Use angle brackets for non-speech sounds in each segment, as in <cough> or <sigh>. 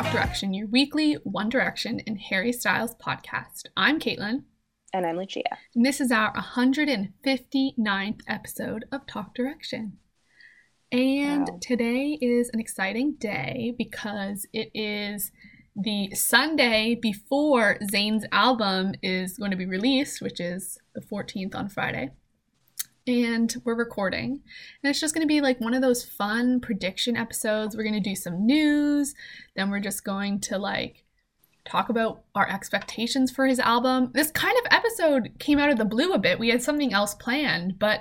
Talk Direction, your weekly One Direction and Harry Styles podcast. I'm Caitlin, And I'm Lucia. and this is our 159th episode of Talk Direction. And Wow. today is an exciting day because it is the Sunday before Zayn's album is going to be released, which is the 14th on Friday. And we're recording. And it's just going to be like one of those fun prediction episodes. We're going to do some news, then we're just going to like talk about our expectations for his album. This kind of episode came out of the blue a bit. We had something else planned, but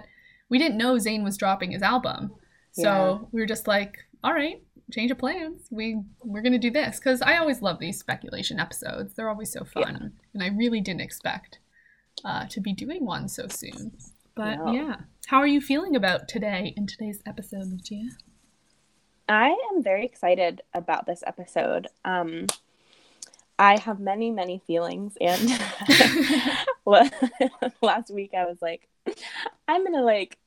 we didn't know Zayn was dropping his album. So Yeah. we were just like, all right, change of plans. We we're gonna do this because I always love these speculation episodes. They're always so fun, and I really didn't expect uh, to be doing one so soon. But No. yeah, how are you feeling about today in today's episode, Lucia? I am very excited about this episode. Um, I have many, many feelings, and <laughs> <laughs> <laughs> last week I was like, I'm gonna like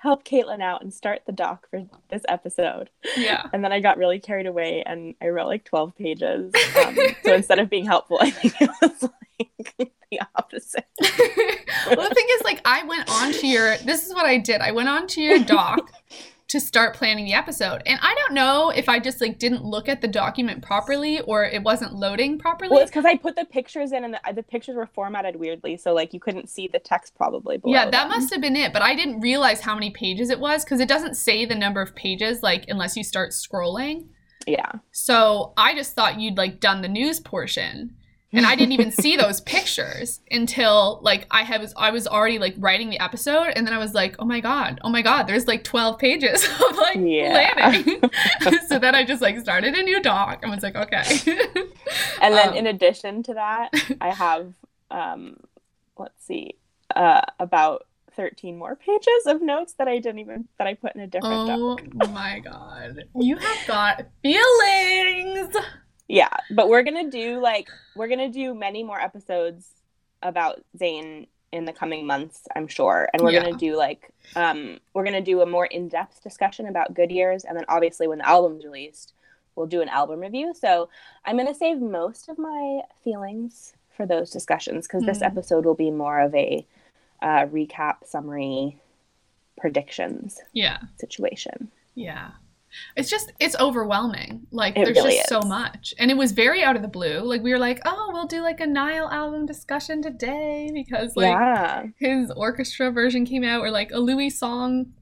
help Caitlin out and start the doc for this episode, Yeah. and then I got really carried away and I wrote like 12 pages. <laughs> Um, so instead of being helpful, I think it was like <laughs> the opposite. <laughs> well, the thing is, like, I went on to your. This is what I did. I went on to your doc to start planning the episode, and I don't know if I just like didn't look at the document properly or it wasn't loading properly. Well, it's because I put the pictures in, and the, the pictures were formatted weirdly, so like you couldn't see the text probably. Below yeah, that them. must have been it. But I didn't realize how many pages it was because it doesn't say the number of pages like unless you start scrolling. Yeah. So I just thought you'd like done the news portion. And I didn't even <laughs> see those pictures until like I had was I was already like writing the episode and then I was like, oh my god, oh my god, there's like 12 pages <laughs> of like Yeah. planning. <laughs> so then I just like started a new doc and was like, okay. And then Um, in addition to that, I have um let's see, uh about 13 more pages of notes that I didn't even that I put in a different doc. oh my god. You have got feelings. Yeah, but we're to do like we're to do many more episodes about Zayn in the coming months, I'm sure. And we're Yeah. to do like um we're to do a more in-depth discussion about Good Years and then obviously when the album's released, we'll do an album review. So, I'm to save most of my feelings for those discussions cuz this Mhm. episode will be more of a uh, recap summary predictions Yeah. situation. Yeah. It's just it's overwhelming. Like It there's really just so much. And it was very out of the blue. Like we were like, "Oh, we'll do like a Niall album discussion today because like yeah. his orchestra version came out or like a Louis song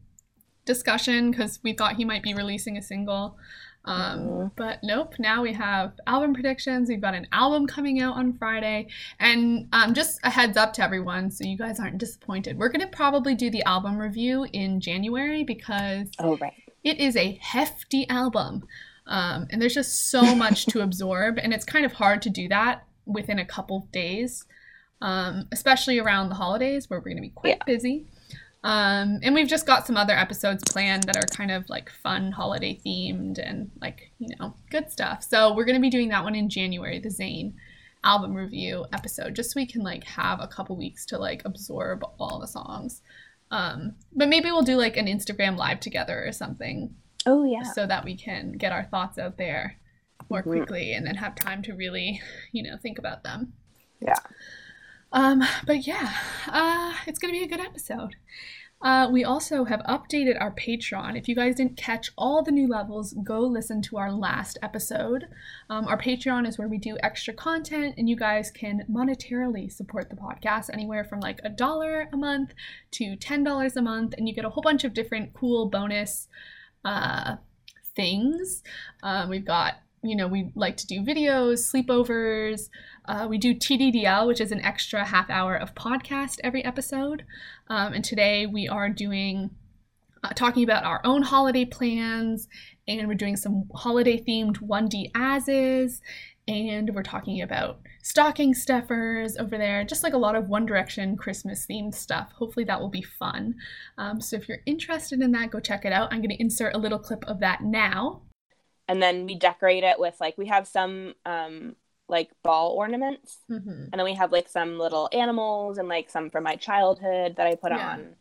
discussion cuz we thought he might be releasing a single. Um, Mhm. but nope, now we have album predictions. We've got an album coming out on Friday. And um, just a heads up to everyone so you guys aren't disappointed. We're going to probably do the album review in January because Oh, right. It is a hefty album. Um, and there's just so <laughs> much to absorb, and it's kind of hard to do that within a couple days, um, especially around the holidays where we're going to be quite Yeah. busy. Um, and we've just got some other episodes planned that are kind of like fun holiday themed and like, you know, good stuff. So we're going to be doing that one in January, the Zayn album review episode, just so we can like have a couple weeks to like absorb all the songs. Um, but maybe we'll do like an Instagram live together or something Oh, yeah. so that we can get our thoughts out there more Mhm. quickly and then have time to really, you know, think about them. Yeah. Um, but yeah, uh, it's gonna be a good episode. Uh, we also have updated our Patreon. If you guys didn't catch all the new levels, go listen to our last episode. Um, our Patreon is where we do extra content, and you guys can monetarily support the podcast anywhere from like a dollar a month to ten dollars a month, and you get a whole bunch of different cool bonus uh, things. Um, we've got, you know, we like to do videos, sleepovers. Uh, we do TDDL, which is an extra half hour of podcast every episode. Um, and today we are doing, uh, talking about our own holiday plans, and we're doing some holiday themed 1D as is. and we're talking about stocking stuffers over there, just like a lot of One Direction Christmas themed stuff. Hopefully, that will be fun. Um, so, if you're interested in that, go check it out. I'm going to insert a little clip of that now. And then we decorate it with like we have some um like ball ornaments, Mm-hmm. and then we have like some little animals and like some from my childhood that I put Yeah. on.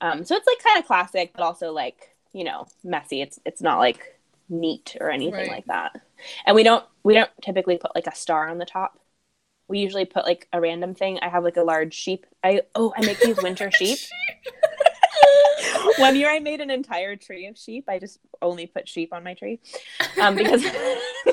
Um, so it's like kind of classic, but also like you know messy. It's it's not like neat or anything Right. like that. And we don't we don't typically put like a star on the top. We usually put like a random thing. I have like a large sheep. I oh I make these winter <laughs> sheep. <laughs> <laughs> One year I made an entire tree of sheep. I just only put sheep on my tree um, because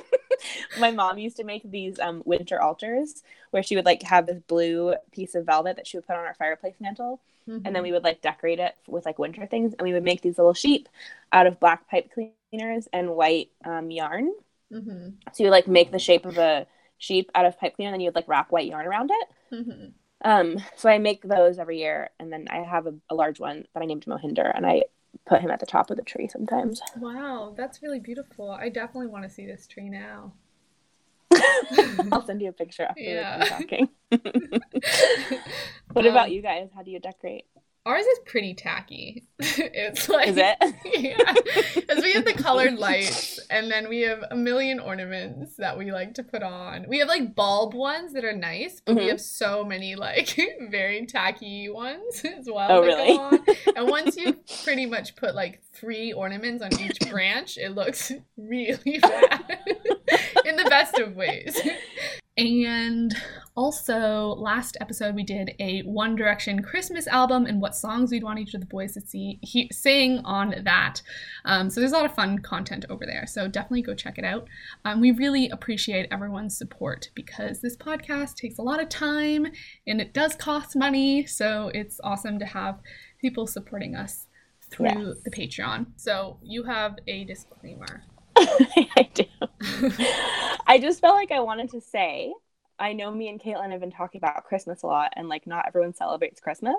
<laughs> my mom used to make these um, winter altars where she would like have this blue piece of velvet that she would put on our fireplace mantle, and then we would like decorate it with like winter things, and we would make these little sheep out of black pipe cleaners and white um, yarn. Mm-hmm. So you would, like make the shape of a sheep out of pipe cleaner, and then you would like wrap white yarn around it. Mm-hmm. Um, so I make those every year, and then I have a, a large one that I named Mohinder, and I put him at the top of the tree sometimes. Wow, that's really beautiful. I definitely want to see this tree now. <laughs> I'll send you a picture after Yeah. we're done talking. <laughs> <laughs> what Um, about you guys? How do you decorate? Ours is pretty tacky. <laughs> it's like Is it? <laughs> yeah, because we have the colored lights, and then we have a million ornaments that we like to put on. We have like bulb ones that are nice, but we Mhm. have so many like <laughs> very tacky ones as well. Oh, really? on. And once you pretty much put like three ornaments on each branch, it looks really bad in the best of ways. And also, last episode we did a One Direction Christmas album and what songs we'd want each of the boys to see he, sing on that. Um, so there's a lot of fun content over there. So definitely go check it out. Um, we really appreciate everyone's support because this podcast takes a lot of time and it does cost money. So it's awesome to have people supporting us through Yes. the Patreon. So you have a disclaimer. <laughs> I do. <laughs> I just felt like I wanted to say I know me and Caitlin have been talking about Christmas a lot, and like not everyone celebrates Christmas.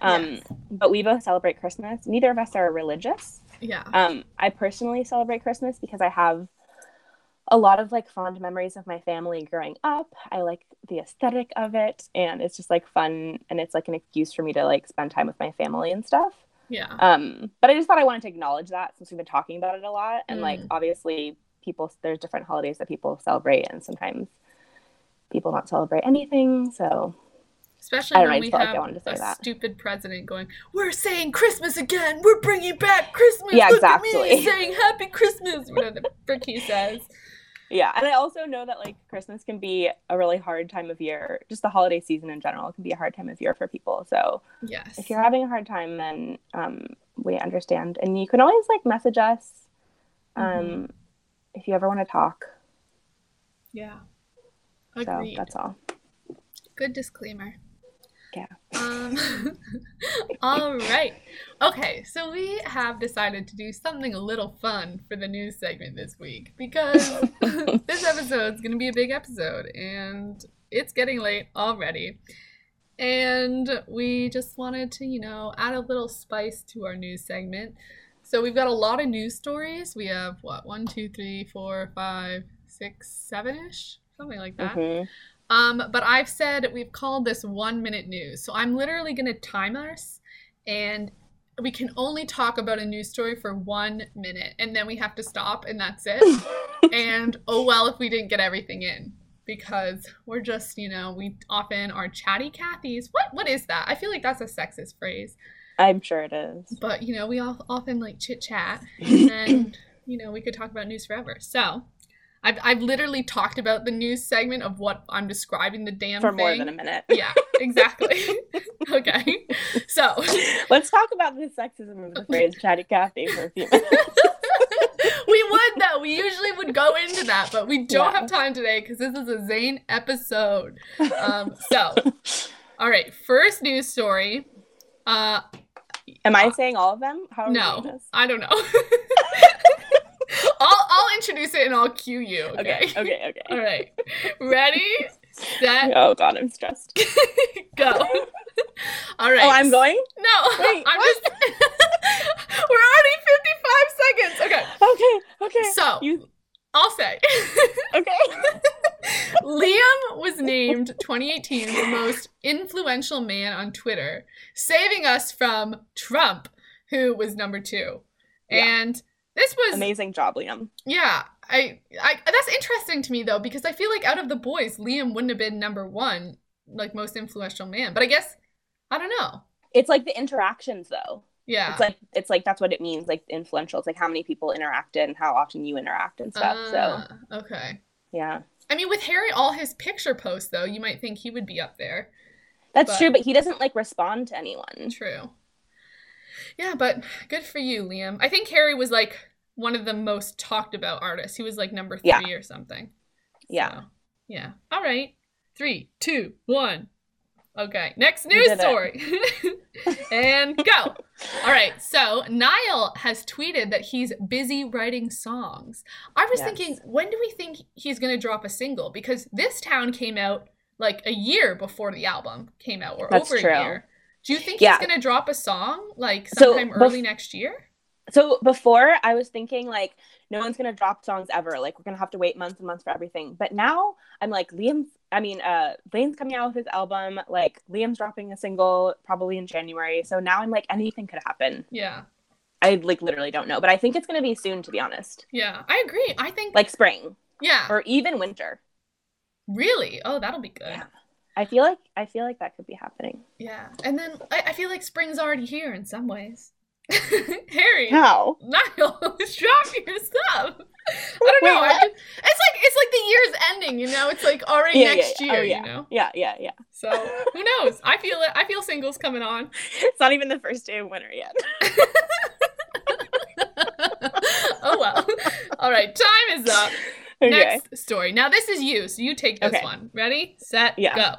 Um, Yes. But we both celebrate Christmas. Neither of us are religious. Yeah. Um, I personally celebrate Christmas because I have a lot of like fond memories of my family growing up. I like the aesthetic of it, and it's just like fun, and it's like an excuse for me to like spend time with my family and stuff. Yeah. Um, but I just thought I wanted to acknowledge that since we've been talking about it a lot, and like Mm. obviously people there's different holidays that people celebrate, and sometimes people don't celebrate anything. So Especially I don't know, when I we just felt like I have wanted to say a that. stupid president going, "We're saying Christmas again. We're bringing back Christmas. Yeah, Look at me exactly. saying Happy Christmas." Whatever the frick he says. Yeah, and I also know that like Christmas can be a really hard time of year. Just the holiday season in general can be a hard time of year for people. So Yes. if you're having a hard time, then um, we understand, and you can always like message us um, Mhm. if you ever want to talk. yeah. So that's all. Good disclaimer. Yeah. Um, <laughs> all right. Okay, so we have decided to do something a little fun for the news segment this week because <laughs> this episode is going to be a big episode and it's getting late already. And we just wanted to, you know, add a little spice to our news segment. So we've got a lot of news stories. We have what, one, two, three, four, five, six, seven ish? Something like that. Mhm. Um, but I've said we've called this one minute news. So I'm literally going to time us and we can only talk about a news story for one minute and then we have to stop and that's it. <laughs> and oh well if we didn't get everything in because we're just, you know, we often are chatty Cathys. What what is that? I feel like that's a sexist phrase. I'm sure it is. But, you know, we all often like chit chat <coughs> and, you know, we could talk about news forever. So I've, I've literally talked about the news segment of what I'm describing the damn thing. For thing. more than a minute. Yeah, exactly. <laughs> okay. So <laughs> Let's talk about the sexism of the phrase chatty Cathy for a few minutes. <laughs> we would though. We usually would go into that, but we don't Yeah. have time today because this is a Zayn episode. Um, so all right, first news story. Uh Am I saying all of them? How are we doing no. I don't know. I'll I'll introduce it and I'll cue you. Okay. Okay, okay, okay. <laughs> All right. Ready, set, Oh god, I'm stressed. <laughs> go. All right. Oh, I'm going? No, Wait, <laughs> I'm what? just. We're already 55 seconds. Okay. Okay, okay. So, you I'll say. Okay. Liam was named 2018 the most influential man on Twitter, saving us from Trump, who was number two. Yeah. And this was Amazing job, Liam. yeah, I, I that's interesting to me though because I feel like out of the boys, Liam wouldn't have been number one, like most influential man. But I guess I don't know. It's like the interactions though. Yeah, It's like it's like that's what it means, like influential. It's like how many people interacted and how often you interact and stuff. so Ah, okay. yeah. I mean, with Harry, all his picture posts though, you might think he would be up there. That's But- true, but he doesn't like respond to anyone. True. Yeah, but good for you, Liam. I think Harry was like one of the most talked about artists. He was like number three Yeah. or something. Yeah. So, yeah. All right. Three, two, one. Okay. Next news story. <laughs> and go. All right. So Niall has tweeted that he's busy writing songs. I was Yes. thinking, when do we think he's going to drop a single? Because this town came out like a year before the album came out, or That's over true. a year. Do you think Yeah. he's going to drop a song like So, sometime bef- early next year? So before I was thinking like no one's gonna drop songs ever. Like we're gonna have to wait months and months for everything. But now I'm like Liam's I mean uh Blaine's coming out with his album, like Liam's dropping a single probably in January. So now I'm like anything could happen. Yeah. I like literally don't know. But I think it's gonna be soon to be honest. Yeah. I agree. I think, Like spring yeah. or even winter. really? Oh, that'll be good. Yeah. I feel like I feel like that could be happening. Yeah, and then I, I feel like spring's already here in some ways. <laughs> Harry, How? Niall, <laughs> drop your stuff. I don't Wait, know. I just- it's like it's like the year's ending. You know, it's like already next yeah. Oh, year. Oh, yeah. You know, Yeah, yeah, yeah. so who knows? I feel it. I feel singles coming on. It's not even the first day of winter yet. <laughs> oh well. All right, time is up. okay. Next story. Now this is you, so you take this Okay. one. Ready, set, Yeah. go.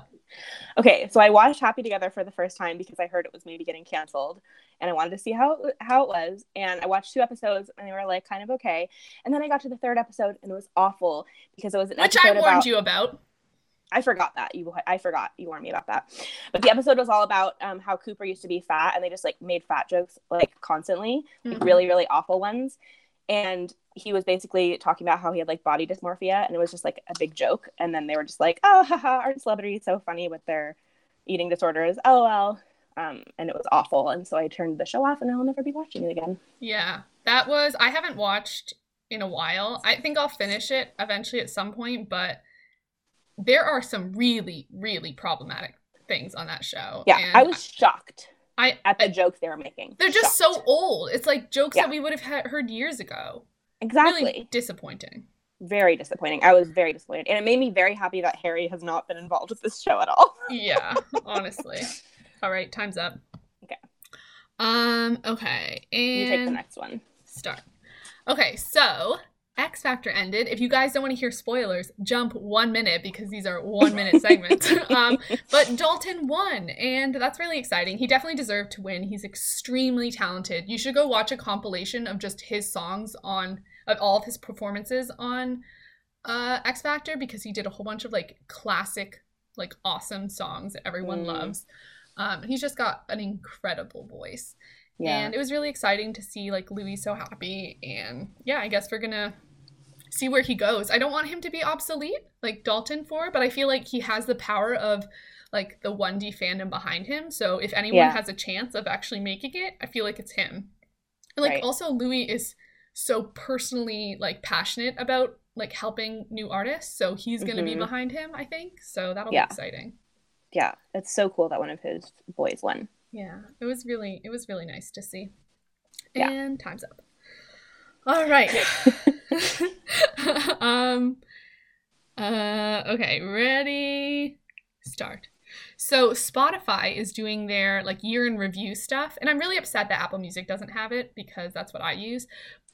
Okay, so I watched Happy Together for the first time because I heard it was maybe getting canceled, and I wanted to see how it, how it was. And I watched two episodes, and they were like kind of okay. And then I got to the third episode, and it was awful because it was an episode. Which I warned about. you about. I forgot that you. I forgot you warned me about that. But the episode was all about um, how Cooper used to be fat, and they just like made fat jokes like constantly, like Mhm. really really awful ones. And he was basically talking about how he had like body dysmorphia, and it was just like a big joke. And then they were just like, "Oh, <laughs> haha, aren't celebrities so funny with their eating disorders?" Well. Um, and it was awful, and so I turned the show off, and I'll never be watching it again. Yeah, that was. I haven't watched in a while. I think I'll finish it eventually at some point, but there are some really, really problematic things on that show. Yeah, and I was shocked I, at the I- jokes they were making. they're just Shocked. so old. It's like jokes Yeah. that we would have ha- heard years ago. exactly Really disappointing. very disappointing. I was very disappointed, and it made me very happy that Harry has not been involved with this show at all. <laughs> Yeah, honestly. All right, time's up. Okay. Um. Okay, and You take the next one. start. Okay, so X Factor ended. If you guys don't want to hear spoilers, jump one minute because these are one minute <laughs> segments. <laughs> um, but Dalton won, and that's really exciting. He definitely deserved to win. He's extremely talented. You should go watch a compilation of just his songs on of all of his performances on uh, X Factor because he did a whole bunch of like classic, like awesome songs that everyone Mm. loves. Um, he's just got an incredible voice. Yeah. And it was really exciting to see like Louis so happy. And yeah, I guess we're gonna see where he goes. I don't want him to be obsolete like Dalton for, but I feel like he has the power of like the 1D fandom behind him. So if anyone Yeah. has a chance of actually making it, I feel like it's him. And like Right. also Louis is so personally like passionate about like helping new artists. So he's gonna be Mhm. behind him, I think. So that'll Yeah. be exciting. yeah, it's so cool that one of his boys won. Yeah, it was really it was really nice to see. Yeah. And time's up. All right. <laughs> <laughs> um uh okay, ready start. So Spotify is doing their like year in review stuff and I'm really upset that Apple Music doesn't have it because that's what I use.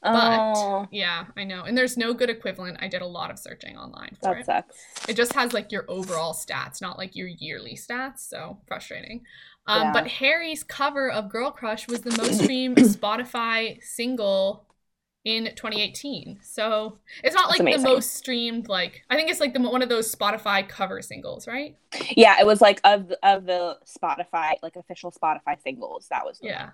But oh, yeah, I know. And there's no good equivalent. I did a lot of searching online for that it. sucks. It just has like your overall stats, not like your yearly stats. So frustrating. Um, Yeah. But Harry's cover of Girl Crush was the most <coughs> streamed Spotify single in 2018. So it's not That's like the most streamed. Like I think it's like the one of those Spotify cover singles, right? Yeah, it was like of of the Spotify like official Spotify singles. That was the Yeah. one.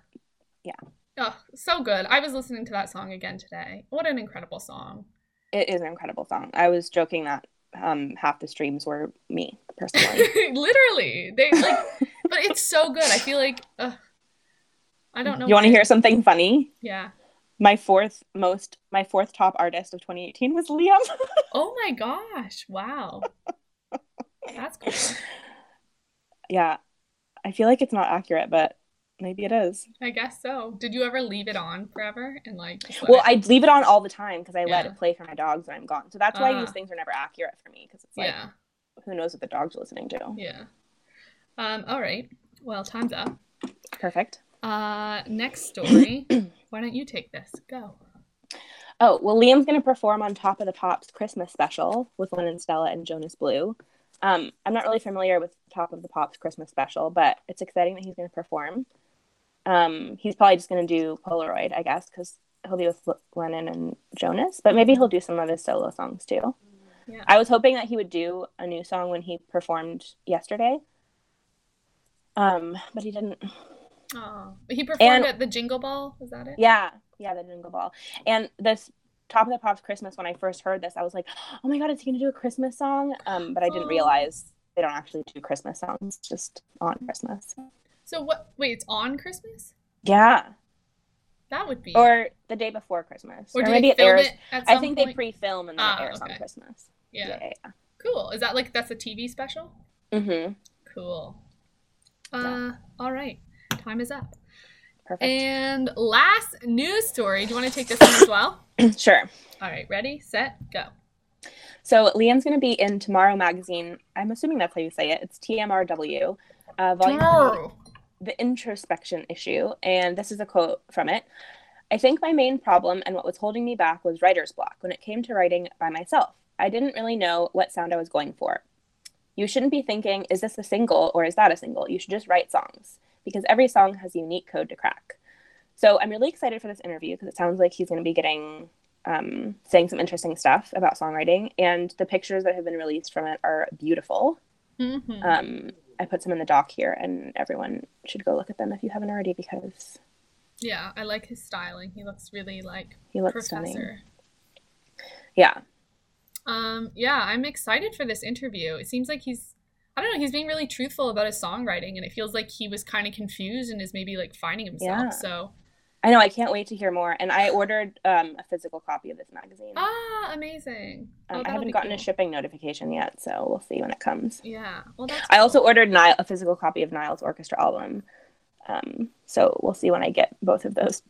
Yeah. Oh, so good. I was listening to that song again today. What an incredible song. It is an incredible song. I was joking that um half the streams were me personally. <laughs> Literally, they like, <laughs> but it's so good. I feel like, uh, I don't know. you want to hear something funny? Yeah. My fourth most, my fourth top artist of 2018 was Liam. <laughs> Oh my gosh! Wow. That's cool. yeah, I feel like it's not accurate, but maybe it is. I guess so. Did you ever leave it on forever and like? Well, I leave it on all the time because I let it play for my dogs when I'm gone. So that's why Ah. these things are never accurate for me because it's like, yeah, who knows what the dog's listening to? yeah. Um. All right. Well, time's up. Perfect. Uh. Next story. <clears throat> Why don't you take this? Go. Oh, well, Liam's going to perform on Top of the Pops Christmas special with Lennon Stella and Jonas Blue. Um, I'm not really familiar with Top of the Pops Christmas special, but it's exciting that he's going to perform. Um, he's probably just going to do Polaroid, I guess, because he'll be with Lennon and Jonas, but maybe he'll do some of his solo songs too. Yeah. I was hoping that he would do a new song when he performed yesterday, um, but he didn't. Oh, he performed And- at the Jingle Ball. Is that it? Yeah, yeah, the Jingle Ball. And this Top of the Pops Christmas, when I first heard this, I was like, oh my god, is he gonna do a Christmas song? Um, but I didn't Oh. realize they don't actually do Christmas songs, just on Christmas. So what? Wait, it's on Christmas. Yeah, That would be. or the day before Christmas, Or or, maybe it airs. it at I think they pre-film and then Ah, it airs okay. on Christmas. Yeah. yeah, yeah. Cool. Is that like that's a TV special? Mm-hmm. Cool. Uh. All right. Time is up. Perfect. And last news story. Do you want to take this one as well? <clears throat> sure. All right. Ready, set, go. So Liam's gonna be in Tomorrow Magazine. I'm assuming that's how you say it. It's TMRW, uh, volume the introspection issue, and this is a quote from it. I think my main problem and what was holding me back was writer's block when it came to writing by myself. I didn't really know what sound I was going for. You shouldn't be thinking, is this a single or is that a single? You should just write songs because every song has a unique code to crack. So I'm really excited for this interview because it sounds like he's going to be getting, um, saying some interesting stuff about songwriting, and the pictures that have been released from it are beautiful. Mhm. Um, I put some in the doc here, and everyone should go look at them if you haven't already because yeah, I like his styling. He looks really like he looks professor. stunning. Yeah, Um, yeah, I'm excited for this interview. It seems like he's, I don't know, he's being really truthful about his songwriting, and it feels like he was kind of confused and is maybe like finding himself. Yeah. So, I know. I can't wait to hear more. And I ordered um, a physical copy of this magazine. ah, amazing. Oh, um, I haven't gotten cool. a shipping notification yet, so we'll see when it comes. Yeah, well, that's. I also ordered Niall, a physical copy of Niall's orchestra album, um, so we'll see when I get both of those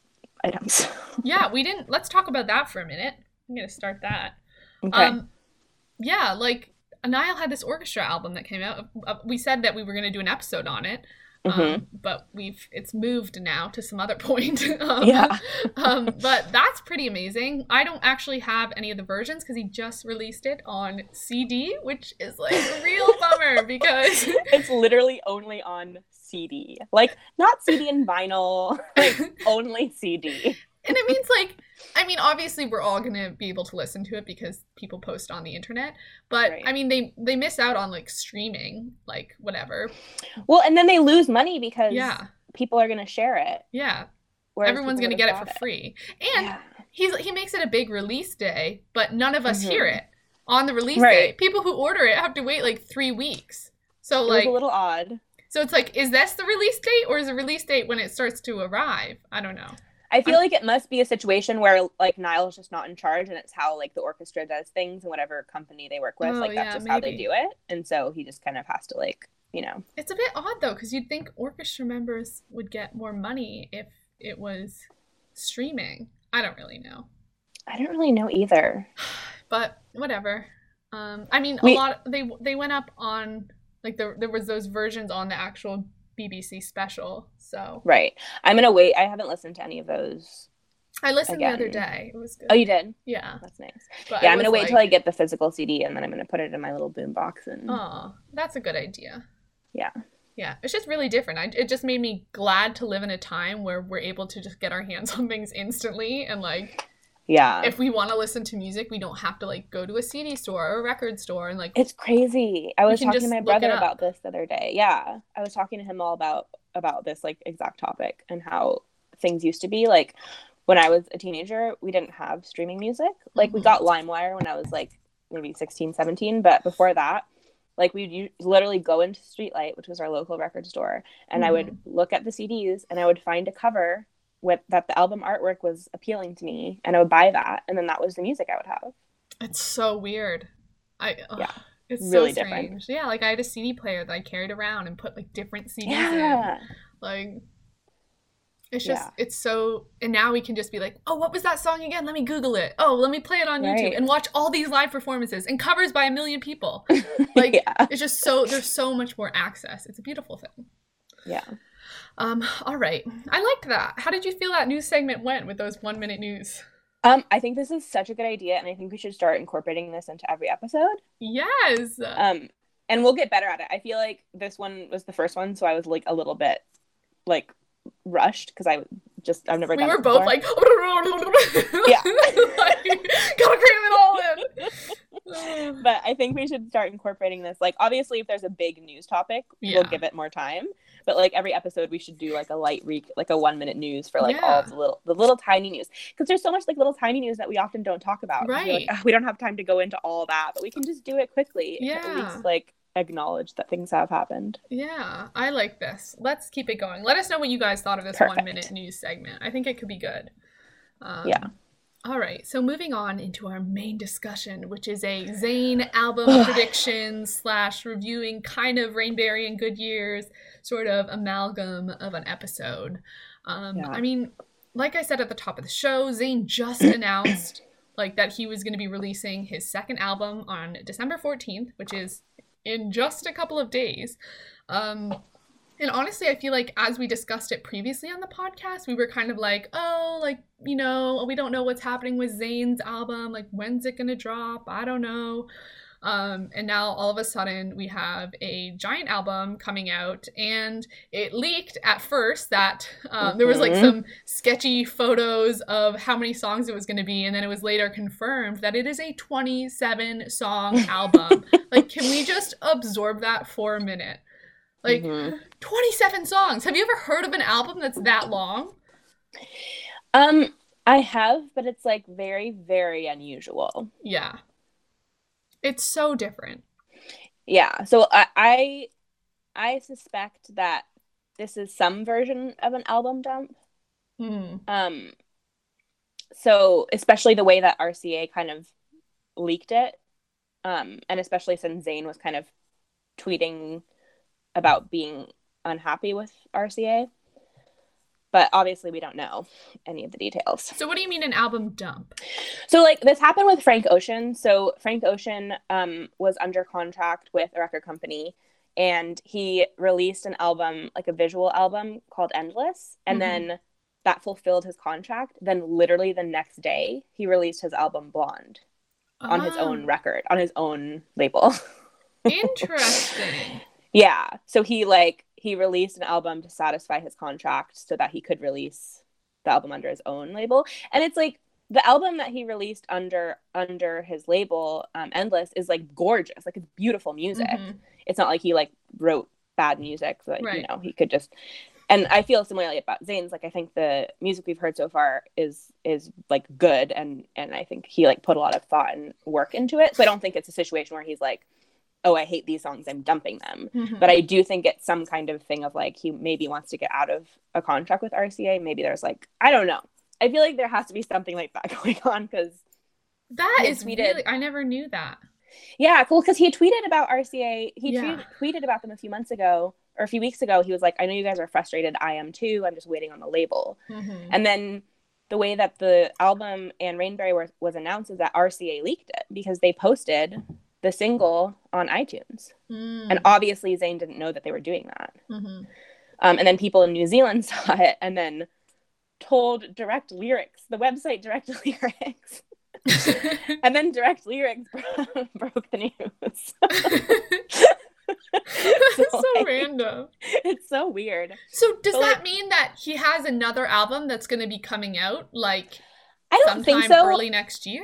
items. <laughs> Yeah, we didn't. Let's talk about that for a minute. I'm gonna start that. okay. Um, yeah, like Niall had this orchestra album that came out. We said that we were gonna do an episode on it, um, Mhm. but we've it's moved now to some other <laughs> point. <laughs> um, Yeah. <laughs> um, but that's pretty amazing. I don't actually have any of the versions because he just released it on CD, which is like a real bummer because it's literally only on CD, like not CD and vinyl, like only CD. And it means like i mean obviously we're all gonna be able to listen to it because people post on the internet but Right. i mean they they miss out on like streaming like whatever Well, and then they lose money because yeah people are going to share it. yeah everyone's gonna get it for free and Yeah. he's he makes it a big release day but none of us Mhm. hear it on the release Right. day people who order it have to wait like three weeks so It like a little odd. so it's like is this the release date or is the release date when it starts to arrive i don't know I feel like it must be a situation where like Niall's just not in charge, and it's how like the orchestra does things, and whatever company they work with, Oh, like that's yeah, just how they do it. And so he just kind of has to like, you know, It's a bit odd though, because you'd think orchestra members would get more money if it was streaming. I don't really know, I don't really know either. <sighs> but whatever. Um, I mean, We- a lot they they went up on like there there was those versions on the actual BBC special. So Right. I'm gonna wait. I haven't listened to any of those. I listened the other day. It was good. Oh, you did? yeah, That's nice. but Yeah, I'm gonna wait till I get the physical CD, and then I'm gonna put it in my little boom box. And Oh, that's a good idea. Yeah. Yeah, it's just really different. I, it just made me glad to live in a time where we're able to just get our hands <laughs> on things instantly and like yeah, if we want to listen to music, we don't have to like go to a CD store or a record store and like it's crazy. I was talking to my brother about this the other day. Yeah, I was talking to him all about about this like exact topic and how things used to be like when I was a teenager, we didn't have streaming music. Like we Mhm. got LimeWire when I was like maybe 16, 17, but before that, like we'd literally go into Streetlight, which was our local record store, and I would look at the CDs and I would find a cover with that the album artwork was appealing to me, and I would buy that, and then that was the music I would have. It's so weird. I ugh, Yeah, it's really so different. strange. Yeah, like I had a CD player that I carried around and put like different CDs in. Like it's just Yeah. it's so and now we can just be like, "Oh, what was that song again? Let me google it. Oh, let me play it on YouTube and watch all these live performances and covers by a million people." <laughs> Like yeah, it's just so there's so much more access. It's a beautiful thing. yeah. Um all right. I liked that. How did you feel that news segment went with those 1 minute news? Um, I think this is such a good idea, and I think we should start incorporating this into every episode. Yes. Um, and we'll get better at it. I feel like this one was the first one, so I was like a little bit like rushed because I just I've never we done were both before. like <laughs> Yeah. like, gotta cram it all in. but I think we should start incorporating this. Like, obviously, if there's a big news topic, Yeah. we'll give it more time. But like every episode, we should do like a light re like a one minute news for like all Yeah. of the little the little tiny news because there's so much like little tiny news that we often don't talk about like, Right. "Ah, we don't have time to go into all that, but we can just do it quickly. Yeah. At least like acknowledge that things have happened. Yeah, I like this. Let's keep it going. Let us know what you guys thought of this one minute news segment. I think it could be good. Um, Yeah. All right, so moving on into our main discussion, which is a Zayn <sighs> album prediction slash reviewing kind of Rainberry and Good Years sort of amalgam of an episode. Um, Yeah. I mean, like I said at the top of the show, Zayn just <clears throat> announced like that he was going to be releasing his second album on December 14th, which is in just a couple of days. Um, and honestly, I feel like as we discussed it previously on the podcast, we were kind of like, oh, like, you know, we don't know what's happening with Zayn's album. Like, when's it going to drop? I don't know. Um, and now all of a sudden we have a giant album coming out, and it leaked at first that um, there was like Mhm. some sketchy photos of how many songs it was going to be, and then it was later confirmed that it is a 27 song <laughs> album. like, can we just absorb that for a minute? Like, Mhm. 27 songs. Have you ever heard of an album that's that long? Um, I have, but it's like very, very unusual. Yeah. It's so different. Yeah. So I, I, I suspect that this is some version of an album dump. Mm. Um, so especially the way that RCA kind of leaked it, um, and especially since Zayn was kind of tweeting about being unhappy with RCA. But obviously, we don't know any of the details. So, what do you mean an album dump? So like this happened with Frank Ocean. So Frank Ocean um, was under contract with a record company and he released an album, like a visual album called Endless. And Mhm. then that fulfilled his contract. Then literally the next day he released his album Blonde on his Ah, own record, on his own label. <laughs> Interesting. Yeah. So he like he released an album to satisfy his contract so that he could release the album under his own label. And it's like the album that he released under under his label, um, Endless, is like gorgeous. Like it's beautiful music. Mhm. It's not like he like wrote bad music so that you know he could just and I feel similarly about Zayn's. Like I think the music we've heard so far is is like good, and and I think he like put a lot of thought and work into it. So I don't think it's a situation where he's like, oh, I hate these songs, I'm dumping them. Mhm. But I do think it's some kind of thing of like he maybe wants to get out of a contract with RCA. Maybe there's like I don't know. I feel like there has to be something like that <laughs> going on because that is tweeted- really, I never knew that. yeah, cool. Because he tweeted about RCA. He Yeah. tweeted, tweeted about them a few months ago or a few weeks ago. He was like, "I know you guys are frustrated. I am too. I'm just waiting on the label." Mhm. And then the way that the album and Rainberry was, was announced is that RCA leaked it because they posted the single on iTunes. Mm. And obviously, Zayn didn't know that they were doing that. Mhm. Um, and then people in New Zealand <laughs> saw it and then told Direct Lyrics, the website Direct <laughs> Lyrics. <laughs> and then Direct Lyrics broke the news. That's so like- random. it's so weird. So does But, that like- mean that he has another album that's going to be coming out like I don't sometime think so. early next year?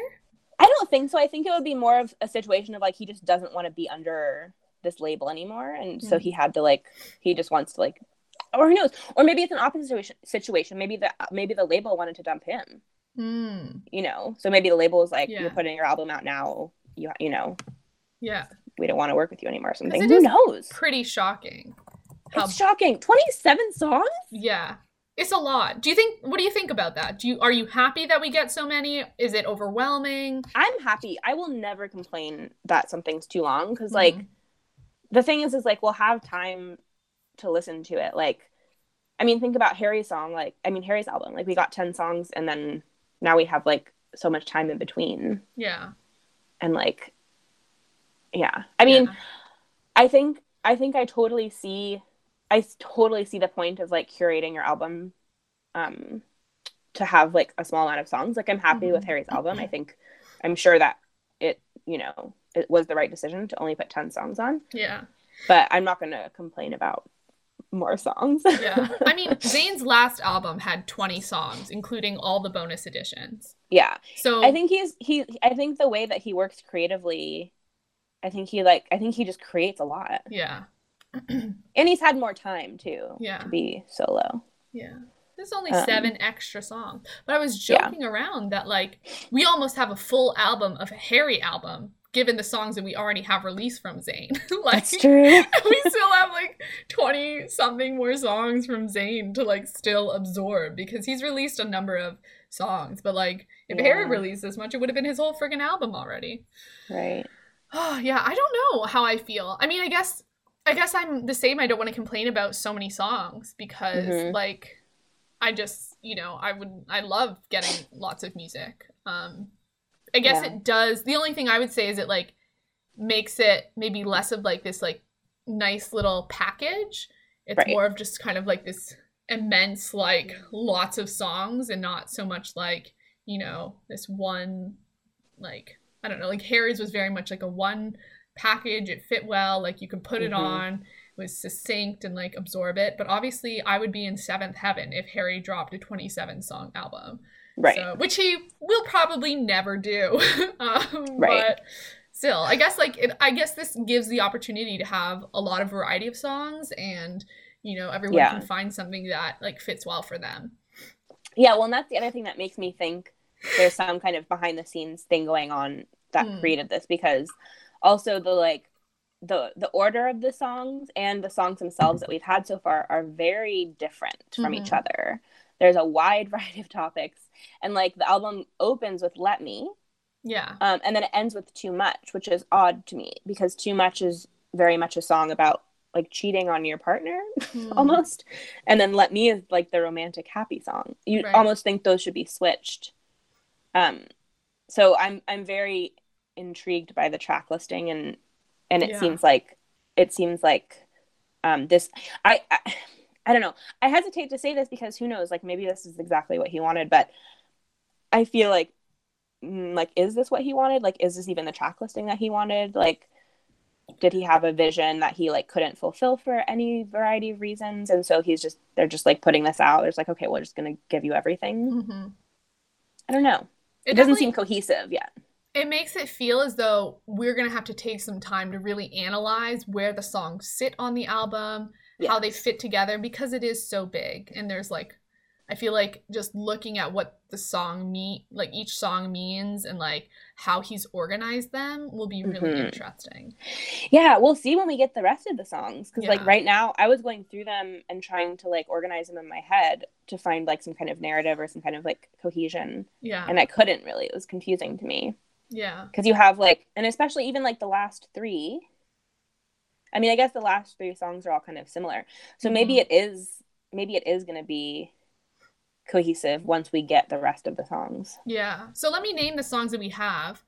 I don't think so. I think it would be more of a situation of like he just doesn't want to be under this label anymore, and so Mhm. he had to like he just wants to like or who knows? Or maybe it's an opposite situation. Situation. Maybe the maybe the label wanted to dump him. Mm, You know, so maybe the label is like, Yeah. "You're putting your album out now. You you know, yeah. we don't want to work with you anymore." Or something. Who knows? Pretty shocking. How It's shocking. Twenty seven songs. Yeah. It's a lot. Do you think what do you think about that? Do you are you happy that we get so many? Is it overwhelming? I'm happy. I will never complain that something's too long because like Mhm. the thing is is like we'll have time to listen to it. Like I mean think about Harry's song like I mean Harry's album. Like we got 10 songs and then now we have like so much time in between Yeah. and like yeah. I mean Yeah. I think I think I totally see I totally see the point of like curating your album um to have like a small amount of songs. Like I'm happy with Mhm. Harry's album. I think I'm sure that it, you know, it was the right decision to only put 10 songs on, Yeah. but I'm not going to complain about more songs. Yeah. I <laughs> mean, Zayn's last album had 20 songs, including all the bonus editions. yeah. So I think he's he I think the way that he works creatively I think he like I think he just creates a lot. Yeah. <clears throat> And he's had more time too Yeah. to be solo. Yeah. There's only Um, seven extra songs. But I was yeah. joking around that like we almost have a full album of a Harry album, given the songs that we already have released from Zayn. <laughs> like true. <laughs> we still have like 20 something more songs from Zayn to like still absorb because he's released a number of songs. But like if Harry released this much, it would have been his whole freaking album already. right. Oh <sighs> yeah, I don't know how I feel. I mean, I guess I guess I'm the same. I don't want to complain about so many songs because Mhm. like I just, you know, I would I love getting lots of music. Um I guess Yeah. it does. The only thing I would say is it like makes it maybe less of like this like nice little package. It's Right. more of just kind of like this immense like lots of songs and not so much like, you know, this one like I don't know, like Harry's was very much like a one package. It fit well, like you could put it Mhm. on, it was succinct and like absorb it. But obviously, I would be in seventh heaven if Harry dropped a 27 song album, Right. so, which he will probably never do. <laughs> um, Right. But still, I guess like it, I guess this gives the opportunity to have a lot of variety of songs and. You know, everyone Yeah. can find something that like fits well for them. Yeah, well, and that's the other thing that makes me think there's some kind of behind the scenes thing going on that Hmm. created this because also the like the the order of the songs and the songs themselves that we've had so far are very different from each Mhm. other. There's a wide <laughs> variety of topics, and like the album opens with "Let Me," Yeah. um, and then it ends with "Too Much," which is odd to me because "Too Much" is very much a song about like cheating on your partner <laughs> Hmm. almost and then let me is like the romantic happy song you Right. almost think those should be switched um so i'm i'm very intrigued by the track listing and and it Yeah. seems like it seems like um this I, I i don't know. I hesitate to say this because who knows? Like maybe this is exactly what he wanted but i feel like mm, like is this what he wanted? Like is this even the track listing that he wanted? Like did he have a vision that he like couldn't fulfill for any variety of reasons? And so he's just they're just like putting this out. There's like okay we're just gonna give you everything. Mhm. i don't know. It, doesn't seem cohesive yet it makes it feel as though we're gonna have to take some time to really analyze where the songs sit on the album, how they fit together, because it is so big. And there's like, I feel like just looking at what the song mean, like each song means, and like how he's organized them will be really Mhm. interesting. yeah we'll see when we get the rest of the songs because like right now i was going through them and trying to like organize them in my head to find like some kind of narrative or some kind of like cohesion Yeah, and i couldn't really it was confusing to me yeah, because you have like and especially even like the last three i mean i guess the last three songs are all kind of similar so maybe mm-hmm. it is maybe it is going to be cohesive once we get the rest of the songs yeah. So let me name the songs that we have.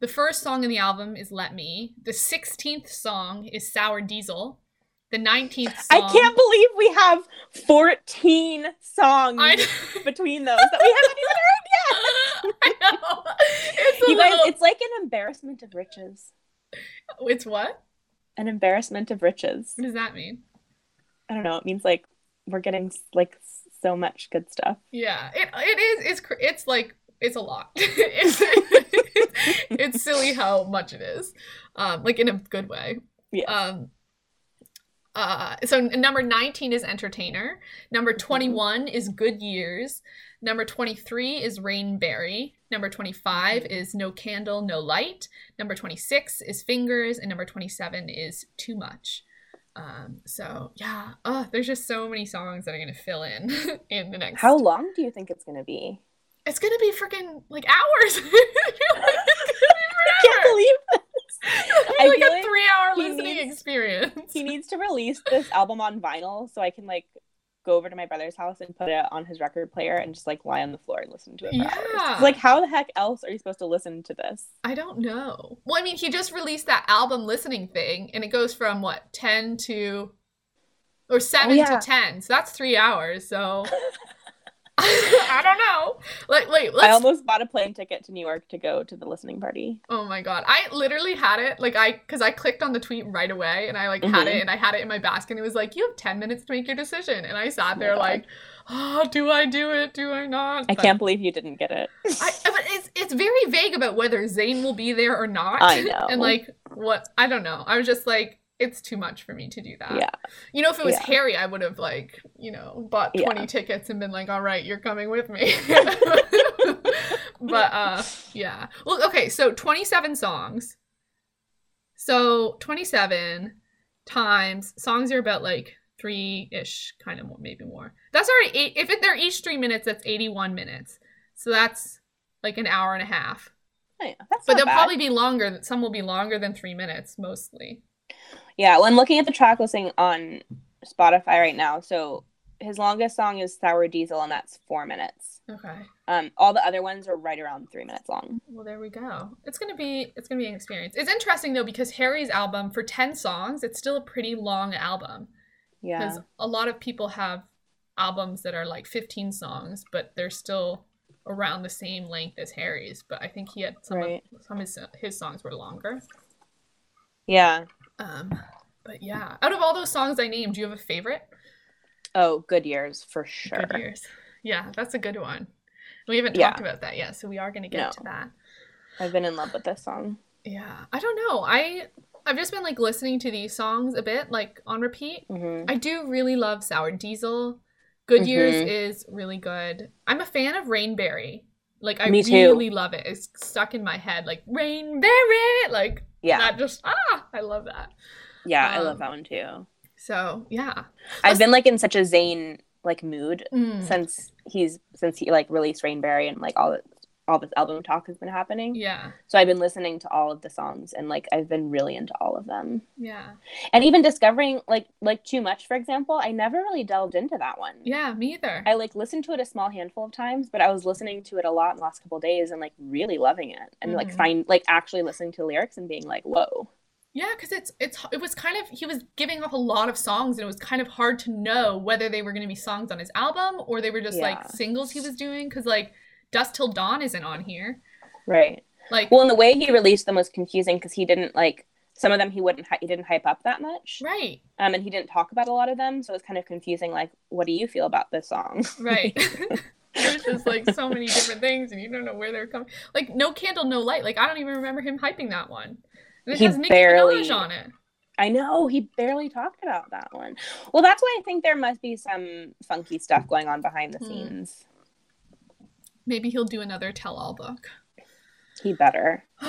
The first song in the album is "Let Me." The sixteenth song is "Sour Diesel." The nineteenth song. i can't believe we have 14 songs I- <laughs> between those that we haven't even heard <laughs> yet I know. It's a you guys little- it's like an embarrassment of riches It's what? an embarrassment of riches What does that mean? i don't know it means like we're getting like so much good stuff Yeah, it it is. It's cr- it's like it's a lot. <laughs> it's, it's silly how much it is, um, like in a good way. yeah Um, Uh, so number 19 is Entertainer. Number 21 is Good Years. Number 23 is Rainberry. Number 25 is No Candle, No Light. Number 26 is Fingers. And number 27 is Too Much. Um, so yeah, oh, there's just so many songs that are gonna fill in <laughs> in the next. How long do you think it's gonna be? It's gonna be freaking like hours. <laughs> <laughs> I can't believe I like a like three-hour he listening needs- experience. He needs to release this album on vinyl so I can like go over to my brother's house and put it on his record player and just like lie on the floor and listen to it for hours. Like how the heck else are you supposed to listen to this? I don't know. Well, I mean, he just released that album listening thing, and it goes from what ten to, or seven Oh, yeah. to ten. So that's three hours. So I don't know. Like, wait, let's. I almost bought a plane ticket to New York to go to the listening party. Oh my god, I literally had it like I because I clicked on the tweet right away, and I like had Mhm. it, and I had it in my basket. and It was like you have ten minutes to make your decision, and I sat Oh there God. like, oh, do I do it? Do I not? I can't believe you didn't get it. I, <laughs> but it's it's very vague about whether Zayn will be there or not. I <laughs> know. and like what I don't know. I was just like, it's too much for me to do that. Yeah. You know, if it was Yeah. Harry, I would have like, you know, bought Yeah. twenty tickets and been like, all right, you're coming with me. <laughs> but uh, yeah. Well, okay. So twenty seven songs. So twenty seven times songs are about like three ish, kind of more, maybe more. That's already eight. If it, they're each three minutes, that's eighty one minutes. So that's like an hour and a half. Oh, yeah, that's But they'll bad. probably be longer. Some will be longer than three minutes, mostly. Yeah, I'm looking at the track listing on Spotify right now. So his longest song is Sour Diesel, and that's four minutes. Okay. Um, all the other ones are right around three minutes long. Well, there we go. It's gonna be it's gonna be an experience. It's interesting though because Harry's album for ten songs, it's still a pretty long album Yeah. because a lot of people have albums that are like fifteen songs, but they're still around the same length as Harry's. But I think he had some Right. of some of his, his songs were longer. Yeah. Um, but yeah, out of all those songs I named, do you have a favorite? Oh, good years for sure. Good years. Yeah, that's a good one. We haven't Yeah. talked about that yet, so we are gonna get No. to that. I've been in love with this song. Yeah, I don't know. I I've just been like listening to these songs a bit, like on repeat. hmm I do really love Sour Diesel. Good Years Mhm. is really good. I'm a fan of Rainberry. Like I Me too. really love it. It's stuck in my head. Like Rainberry. Like Yeah. that just ah, I love that. yeah, I um, love that one too. So yeah. I've been like in such a Zayn like mood Mm, since he's since he like released Rainberry and like all the, all this album talk has been happening. yeah. So I've been listening to all of the songs and like I've been really into all of them. Yeah. And even discovering like like Too Much for example, I never really delved into that one. Yeah, me either. I like listened to it a small handful of times, but I was listening to it a lot in the last couple of days and like really loving it and like Mhm. find like actually listening to lyrics and being like, whoa. Yeah, because it's it's it was kind of he was giving off a lot of songs and it was kind of hard to know whether they were going to be songs on his album or they were just like singles he was doing. Because like Dusk Till Dawn isn't on here. Right. Like Well, and the way he released them was confusing because he didn't like some of them he wouldn't he didn't hype up that much. right, Um, and he didn't talk about a lot of them, so it was kind of confusing. Like, what do you feel about this song? right. <laughs> <laughs> There's just like so many different things and you don't know where they're coming. Like No Candle, No Light. Like I don't even remember him hyping that one. And it He has Nicki barely- Minaj on it. I know he barely talked about that one. Well, that's why I think there must be some funky stuff going on behind the Hmm. scenes. Maybe he'll do another tell-all book. He better. <sighs>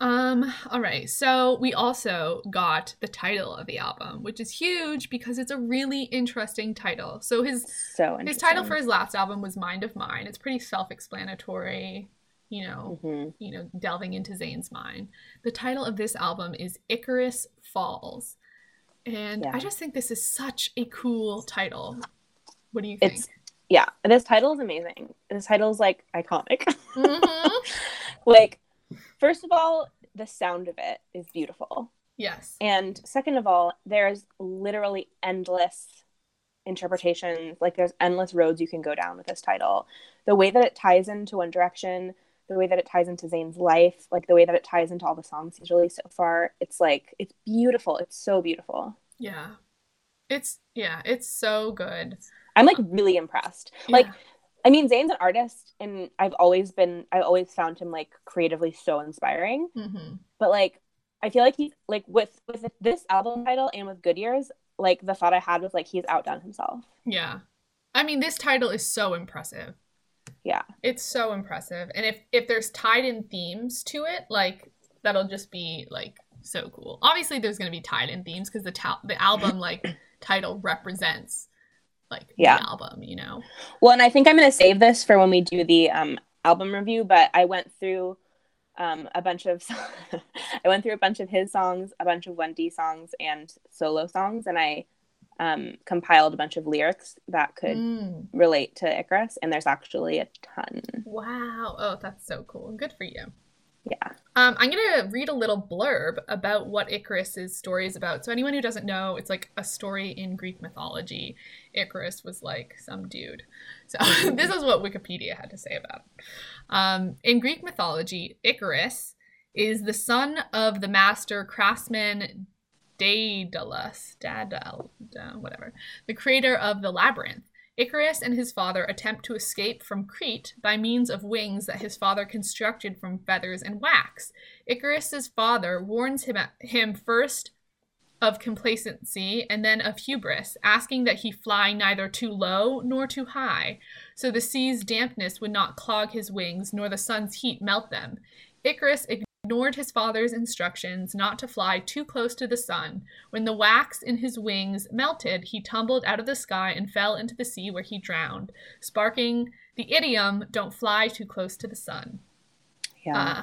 um all right so we also got the title of the album which is huge because it's a really interesting title so his So his title for his last album was mind of mine it's pretty self-explanatory you know Mhm. you know delving into zayn's mind the title of this album is icarus falls and Yeah. i just think this is such a cool title what do you think It's yeah. This title is amazing. This title is like iconic. Mhm. <laughs> like, first of all, the sound of it is beautiful. yes And second of all, there's literally endless interpretations. Like there's endless roads you can go down with this title. The way that it ties into One Direction, the way that it ties into Zayn's life, like the way that it ties into all the songs he's released so far, it's like it's beautiful. It's so beautiful. yeah it's yeah it's so good I'm like really impressed. Like I mean, Zayn's an artist, and I've always been, I've always found him like creatively so inspiring. hmm But like, I feel like he, like with with this album title and with Good Years, like the thought I had was like he's outdone himself. Yeah. I mean, this title is so impressive. Yeah. It's so impressive. And if if there's tied in themes to it, like that'll just be like so cool. Obviously there's going to be tied in themes because the ta- the album like title represents like Yeah. album, you know. Well, and I think I'm going to save this for when we do the um, album review. But I went through um, a bunch of <laughs> I went through a bunch of his songs, a bunch of 1D songs, and solo songs, and I um, compiled a bunch of lyrics that could Mm. relate to Icarus. And there's actually a ton. Wow. Oh, that's so cool. Good for you. Yeah. Um, I'm gonna read a little blurb about what Icarus's story is about. So anyone who doesn't know, it's like a story in Greek mythology. Icarus was like some dude. So <laughs> this is what Wikipedia had to say about it. Um, in Greek mythology, Icarus is the son of the master craftsman Daedalus, Daedal, whatever, the creator of the labyrinth. Icarus and his father attempt to escape from Crete by means of wings that his father constructed from feathers and wax. Icarus's father warns him, him first of complacency and then of hubris, asking that he fly neither too low nor too high, so the sea's dampness would not clog his wings nor the sun's heat melt them. Icarus ignored his father's instructions not to fly too close to the sun. When the wax in his wings melted, he tumbled out of the sky and fell into the sea where he drowned, sparking the idiom, don't fly too close to the sun. Yeah. Uh,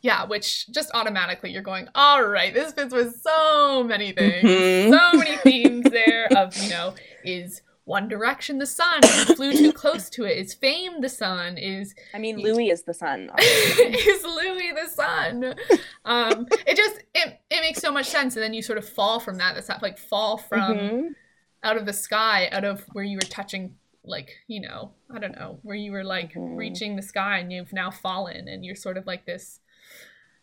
yeah, which just automatically you're going, all right, this fits with so many things, Mhm. so many themes there of, you know, is One Direction the sun? <coughs> Flew too close to it? Is Fame the sun? Is I mean, Louis is the sun. <laughs> is Louis the sun? Um, it just it, it makes so much sense, and then you sort of fall from that. That's not like fall from Mhm. out of the sky, out of where you were touching, like you know, I don't know, where you were like Mhm. reaching the sky, and you've now fallen, and you're sort of like this.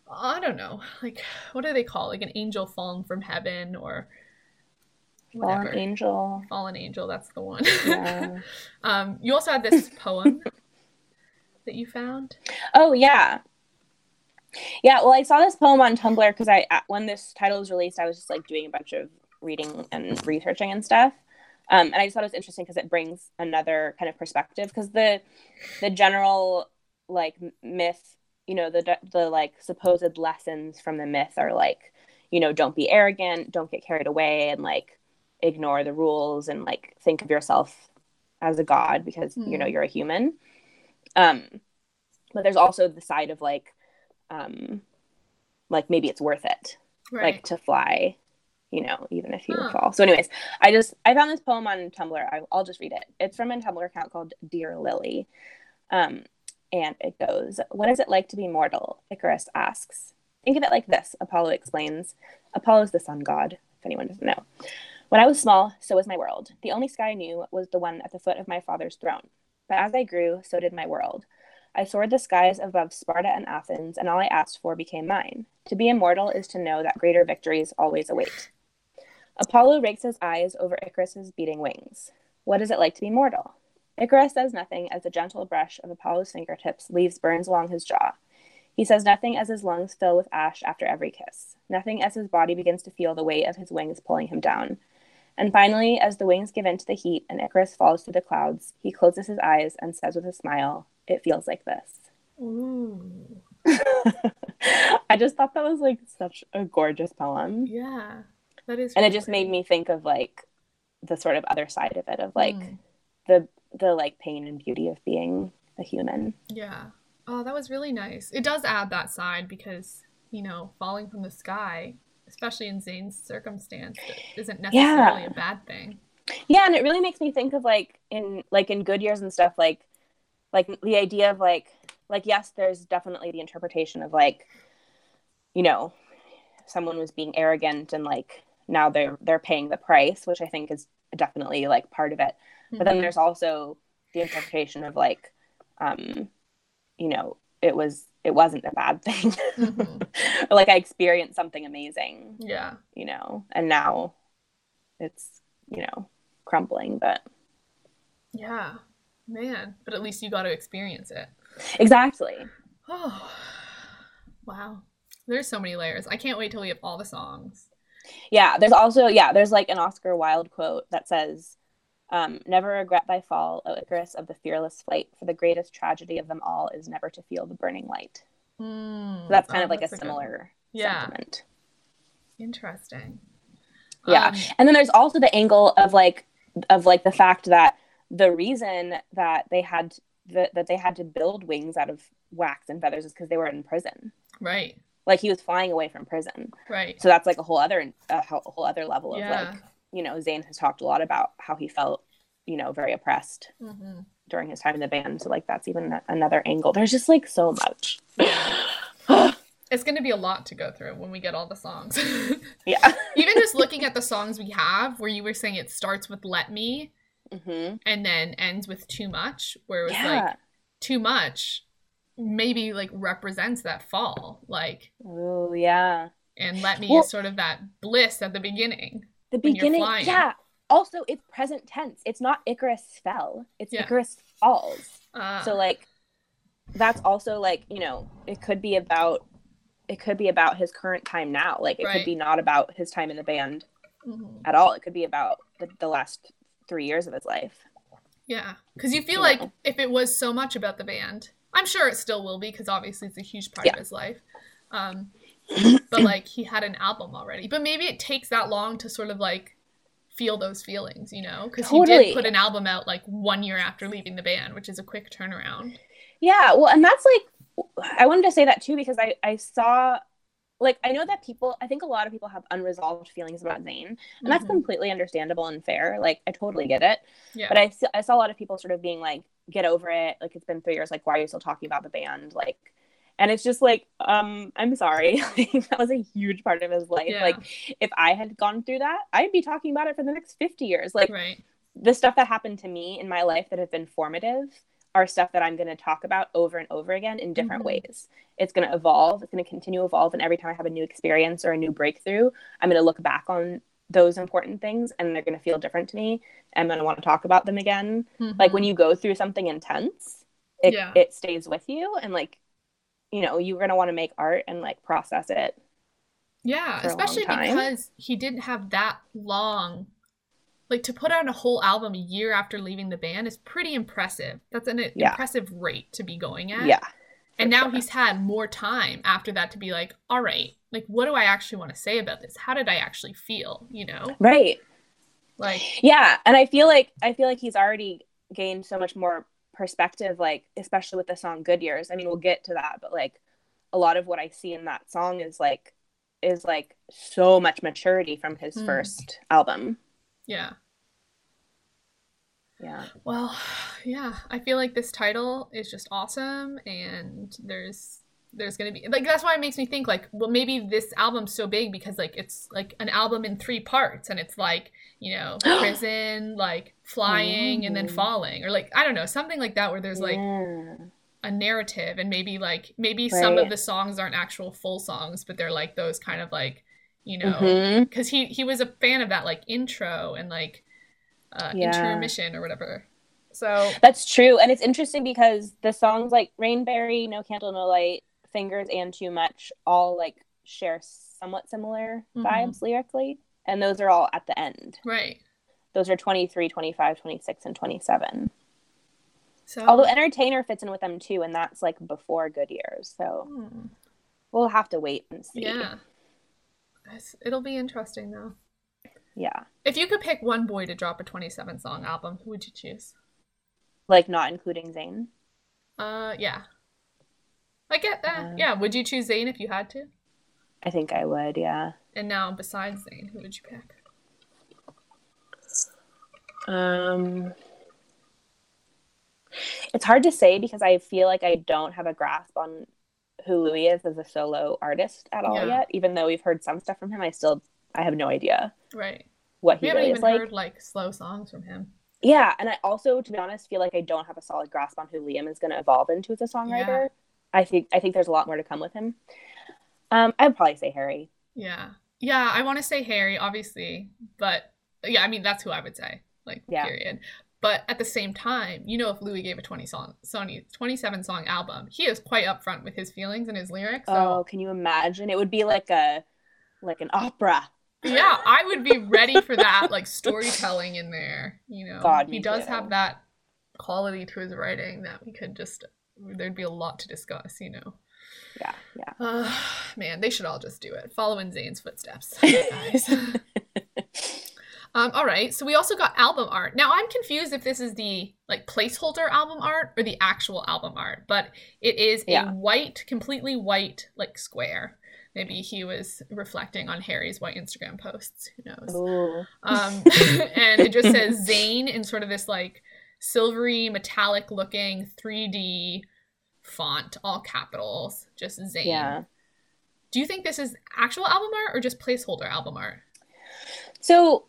I don't know, like what do they call it? like an angel fallen from heaven or whatever. Fallen angel. Fallen angel, that's the one. Yeah. <laughs> um, you also had this poem <laughs> that you found. Oh yeah. Yeah, well, I saw this poem on Tumblr because I uh, when this title was released, I was just like doing a bunch of reading and researching and stuff, um, and I just thought it was interesting because it brings another kind of perspective. Because the the general like myth, you know, the the like supposed lessons from the myth are like, you know, don't be arrogant, don't get carried away, and like ignore the rules and like think of yourself as a god because you know Hmm. you're a human. Um, but there's also the side of like um like maybe it's worth it Right. like to fly you know even if you Huh. fall. So anyways i just i found this poem on tumblr. I, i'll just read it. It's from a tumblr account called dear lily. Um and it goes what is it like to be mortal? Icarus asks. Think of it like this. Apollo explains. Apollo's the sun god if anyone doesn't know when i was small so was my world the only sky i knew was the one at the foot of my father's throne but as i grew so did my world I soared the skies above Sparta and Athens, and all I asked for became mine. To be immortal is to know that greater victories always await. Apollo rakes his eyes over Icarus's beating wings. What is it like to be mortal? Icarus says nothing as the gentle brush of Apollo's fingertips leaves burns along his jaw. He says nothing as his lungs fill with ash after every kiss, nothing as his body begins to feel the weight of his wings pulling him down. And finally, as the wings give in to the heat and Icarus falls through the clouds, he closes his eyes and says with a smile, It feels like this. Ooh. <laughs> I just thought that was like such a gorgeous poem. Yeah. That is And it just made me think of like the sort of other side of it of like Mm. the the like pain and beauty of being a human. Yeah. Oh, that was really nice. It does add that side because, you know, falling from the sky, especially in Zayn's circumstance, isn't necessarily a bad thing. Yeah, and it really makes me think of like in like in good years and stuff like like the idea of like like yes, there's definitely the interpretation of like you know, someone was being arrogant and like now they're they're paying the price, which I think is definitely like part of it. But then Mhm. there's also the interpretation of like um you know, it was it wasn't a bad thing. Mhm. <laughs> like I experienced something amazing, yeah. you know, and now it's, you know, crumbling, but Yeah. Man, but at least you got to experience it. exactly. Oh. <sighs> Wow. There's so many layers. I can't wait till we have all the songs. Yeah, there's also yeah, there's like an Oscar Wilde quote that says, um, "Never regret thy fall, O Icarus of the fearless flight, for the greatest tragedy of them all is never to feel the burning light." So that's kind Oh, of like a that's a good similar Yeah. sentiment. Interesting. Yeah. Um, and then there's also the angle of like of like the fact that the reason that they had that, that they had to build wings out of wax and feathers is because they were in prison. right. Like he was flying away from prison. Right. So that's like a whole other a whole whole other level of Yeah. like you know Zayn has talked a lot about how he felt you know very oppressed hmm during his time in the band. So like that's even another angle. There's just like so much. It's going to be a lot to go through when we get all the songs. <laughs> Yeah. Even just looking at the songs we have, where you were saying it starts with "Let Me" hmm and then ends with "Too Much," where it was Yeah. like "Too Much" maybe like represents that fall, like, Oh yeah. and "Let Me" Well- is sort of that bliss at the beginning. The beginning. Yeah. Also, it's present tense. It's not Icarus fell. It's Yeah. Icarus falls. Uh, so like that's also like you know it could be about it could be about his current time now like it Right. could be not about his time in the band mhm. at all it could be about the, the last three years of his life Yeah, because you feel You like know. if it was so much about the band, I'm sure it still will be because obviously it's a huge part Yeah. of his life. Um, but like he had an album already, but maybe it takes that long to sort of like feel those feelings, you know? Because he did put an album out like one year after leaving the band, which is a quick turnaround. yeah well and that's like i wanted to say that too because i i saw like i know that people i think a lot of people have unresolved feelings about zayn and that's Mhm. completely understandable and fair. Like i totally get it. Yeah, but I I saw a lot of people sort of being like get over it. Like it's been three years. Like why are you still talking about the band? Like and it's just like um i'm sorry <laughs> that was a huge part of his life Yeah. like if i had gone through that i'd be talking about it for the next 50 years like right. the stuff that happened to me in my life that have been formative are stuff that i'm going to talk about over and over again in different Mhm. ways it's going to evolve it's going to continue to evolve and every time i have a new experience or a new breakthrough i'm going to look back on those important things and they're going to feel different to me i'm going to want to talk about them again like when you go through something intense it, Yeah. it stays with you and like you know you're going to want to make art and like process it Yeah, for a long especially because he didn't have that long. Like to put out a whole album a year after leaving the band is pretty impressive. That's an Yeah. impressive rate to be going at. yeah and now sure. he's had more time after that to be like, all right, like what do I actually want to say about this? How did I actually feel? You know, right like yeah and i feel like i feel like he's already gained so much more perspective like especially with the song good years i mean we'll get to that but like a lot of what i see in that song is like is like so much maturity from his Mm. first album yeah. yeah Well, <sighs> yeah, I feel like this title is just awesome, and there's there's gonna be like that's why it makes me think like well maybe this album's so big because like it's like an album in three parts and it's like you know <gasps> prison like flying and then falling or like I don't know something like that where there's like Yeah. a narrative and maybe like maybe some of the songs aren't actual full songs but they're like those kind of like you know because he he was a fan of that like intro and like uh Yeah. intermission or whatever so That's true. And it's interesting because the songs like Rainberry, No Candle, No Light, Fingers, and Too Much all like share somewhat similar Mhm. vibes lyrically. And those are all at the end. right Those are 23, 25, 26, and 27. so Although Entertainer fits in with them too, and that's like before Good Years. So Hmm, we'll have to wait and see. yeah it'll be interesting though Yeah. if you could pick one boy to drop a 27 song album who would you choose Like not including Zayn. uh yeah i get that yeah would you choose zayn if you had to I think I would, yeah. and now besides zayn who would you pick Um, it's hard to say because I feel like I don't have a grasp on who Louis is as a solo artist at all Yeah. yet. Even though we've heard some stuff from him, I still I have no idea right what he we he haven't really even is like. heard like slow songs from him Yeah, and I also, to be honest, feel like I don't have a solid grasp on who Liam is going to evolve into as a songwriter. Yeah. I think I think there's a lot more to come with him. Um, I'd probably say Harry. Yeah. Yeah, I want to say Harry, obviously, but yeah, I mean that's who I would say. Like Yeah. period. But at the same time, you know if Louis gave a 20 song Sony 27 song album, he is quite upfront with his feelings and his lyrics. So Oh, can you imagine? It would be like a like an opera. yeah, I would be ready for that, like storytelling in there. You know, God, he does too. have that quality to his writing that we could just there'd be a lot to discuss. You know, Yeah, yeah. uh, <sighs> man, they should all just do it. Follow in Zayn's footsteps, <laughs> <laughs> um, all right, so we also got album art. Now I'm confused if this is the like placeholder album art or the actual album art, but it is a Yeah. white, completely white, like square. Maybe he was reflecting on Harry's white Instagram posts. Who knows? Um, <laughs> and it just says Zayn in sort of this like silvery, metallic looking 3D font, all capitals, just Zayn. Yeah. Do you think this is actual album art or just placeholder album art? So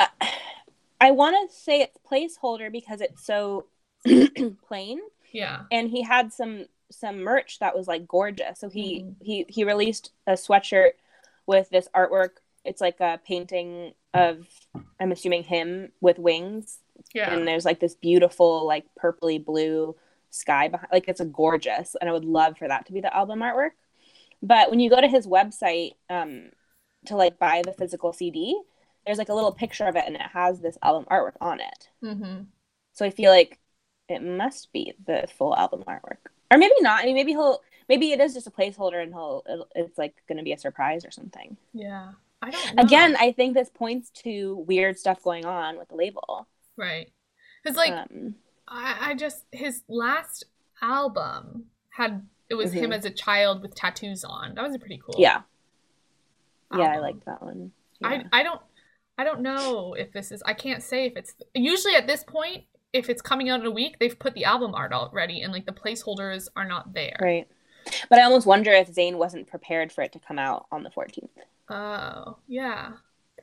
uh, I want to say it's placeholder because it's so <clears throat> plain Yeah. and he had some some merch that was like gorgeous. So he Mhm. he he released a sweatshirt with this artwork. It's like a painting of I'm assuming him with wings Yeah. and there's like this beautiful like purpley blue sky behind like it's a gorgeous and i would love for that to be the album artwork but when you go to his website um to like buy the physical cd there's like a little picture of it and it has this album artwork on it mm-hmm. so i feel like it must be the full album artwork or maybe not i mean maybe he'll maybe it is just a placeholder and he'll it's like going to be a surprise or something Yeah. I don't know. again i think this points to weird stuff going on with the label right. Because, like, um, I, I just, his last album had, it was him Mhm. as a child with tattoos on. That was a pretty cool. yeah yeah i like that one Yeah. I I don't I don't know if this is I can't say if it's usually at this point if it's coming out in a week they've put the album art already and like the placeholders are not there. Right. But I almost wonder if Zayn wasn't prepared for it to come out on the 14th. Oh yeah,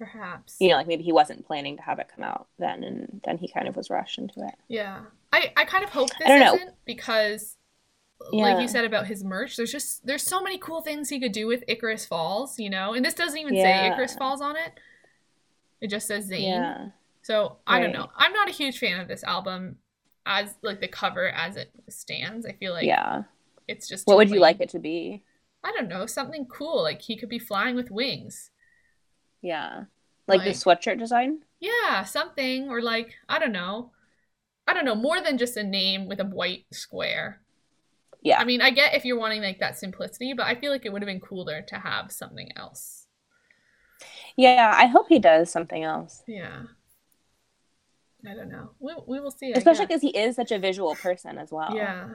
perhaps. You know, like maybe he wasn't planning to have it come out then, and then he kind of was rushed into it. Yeah. I I kind of hope this I don't know. isn't because like you said about his merch there's just there's so many cool things he could do with Icarus Falls, you know. And this doesn't even say Icarus Falls on it. It just says Zayn. Yeah. So I don't know. I'm not a huge fan of this album as like the cover as it stands. I feel like yeah. it's just What would you like it to be? I don't know, something cool. Like he could be flying with wings. Yeah. Like, the sweatshirt design? Yeah, something. Or like, I don't know. I don't know, more than just a name with a white square. Yeah. I mean, I get if you're wanting like that simplicity, but I feel like it would have been cooler to have something else. Yeah, I hope he does something else. Yeah. I don't know. We, we will see. Especially because he is such a visual person as well. Yeah.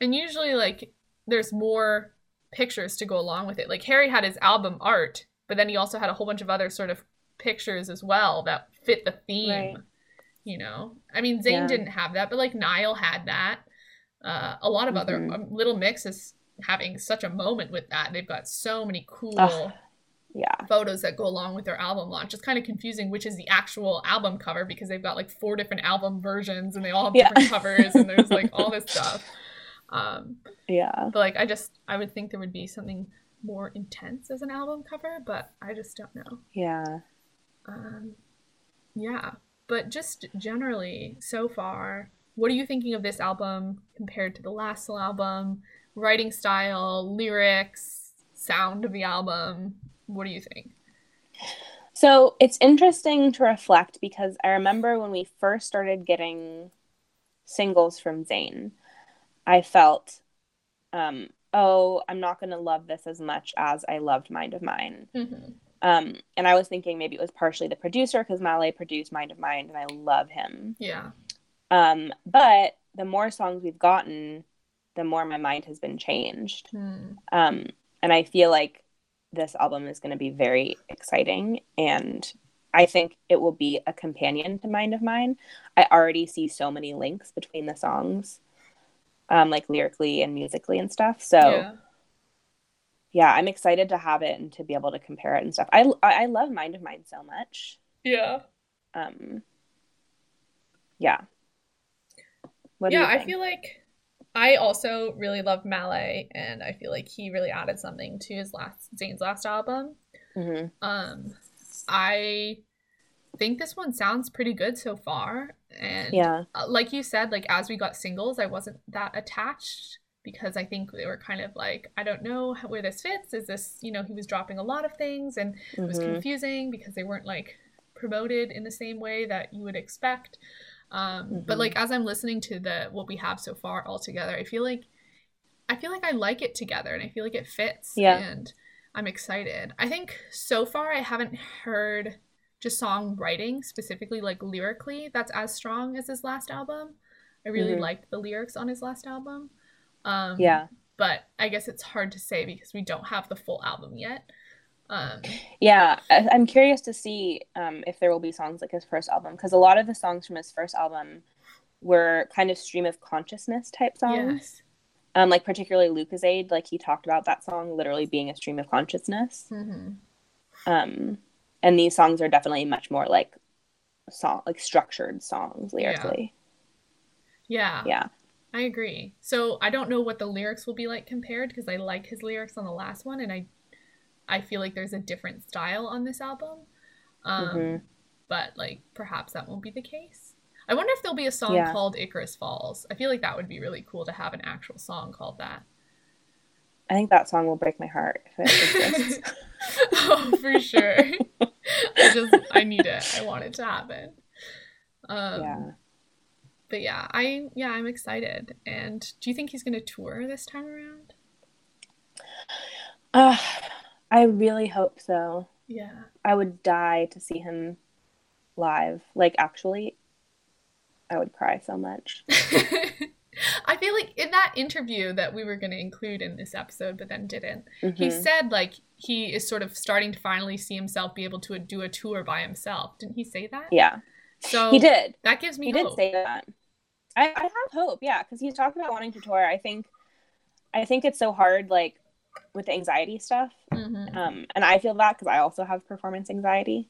And usually, like, there's more pictures to go along with it. Like, Harry had his album art, but then he also had a whole bunch of other sort of pictures as well that fit the theme. Right. You know? I mean, Zayn Yeah. didn't have that, but like, Niall had that. Uh, a lot of other Mhm. um, Little Mix is having such a moment with that. They've got so many cool Ugh. Yeah. photos that go along with their album launch. It's kind of confusing which is the actual album cover because they've got like four different album versions and they all have Yeah. different covers and there's like all this <laughs> stuff. Um, Yeah. but like I just I would think there would be something more intense as an album cover, but I just don't know. Yeah. Um, yeah, but just generally so far, what are you thinking of this album compared to the last album? Writing style, lyrics, sound of the album. What do you think? So it's interesting to reflect because I remember when we first started getting singles from Zayn, I felt, um, oh, I'm not going to love this as much as I loved Mind of Mine. Mm-hmm. Um, and I was thinking maybe it was partially the producer because Malay produced Mind of Mine and I love him. Yeah. Um, but the more songs we've gotten, the more my mind has been changed. Hmm. Um, and I feel like this album is going to be very exciting. And I think it will be a companion to Mind of Mine. I already see so many links between the songs, um, like lyrically and musically and stuff. So, yeah. yeah. I'm excited to have it and to be able to compare it and stuff. I, I love Mind of Mine so much. Yeah. Um, yeah. What yeah, I feel like I also really love Malay and I feel like he really added something to his last Zayn's last album. Mhm. Um I think this one sounds pretty good so far and Yeah. uh, like you said like as we got singles I wasn't that attached because I think they were kind of like, I don't know how, where this fits. Is this, you know, he was dropping a lot of things and it was Mhm. confusing because they weren't like promoted in the same way that you would expect. Um, But Mhm. like as I'm listening to the what we have so far all together, I feel like I feel like I like it together and I feel like it fits. Yeah. And I'm excited. I think so far I haven't heard just songwriting specifically like lyrically that's as strong as his last album. I really Mhm. liked the lyrics on his last album. Um, Yeah. But I guess it's hard to say because we don't have the full album yet. Um, Yeah, I- I'm curious to see um, if there will be songs like his first album because a lot of the songs from his first album were kind of stream of consciousness type songs. yes. Um, like particularly Lucozade, like he talked about that song literally being a stream of consciousness. hmm Um, and these songs are definitely much more like song, like structured songs lyrically. Yeah. Yeah, I agree. So I don't know what the lyrics will be like compared because I like his lyrics on the last one, and I, I feel like there's a different style on this album. Um, Mhm. But like perhaps that won't be the case. I wonder if there'll be a song Yeah. called Icarus Falls. I feel like that would be really cool to have an actual song called that. I think that song will break my heart if it <laughs> exists. <laughs> oh, for sure. <laughs> I just I need it. I want it to happen. Um, yeah. But yeah, I yeah I'm excited. And do you think he's gonna tour this time around? Uh, I really hope so. Yeah. I would die to see him live. Like actually, I would cry so much. <laughs> I feel like in that interview that we were going to include in this episode, but then didn't, he Mhm. said like he is sort of starting to finally see himself be able to do a tour by himself. Didn't he say that? Yeah, So he did. That gives me He hope. did say that. I, I have hope, yeah, because he's talked about wanting to tour. I think, I think it's so hard, like with the anxiety stuff. Mhm. Um, and I feel that because I also have performance anxiety.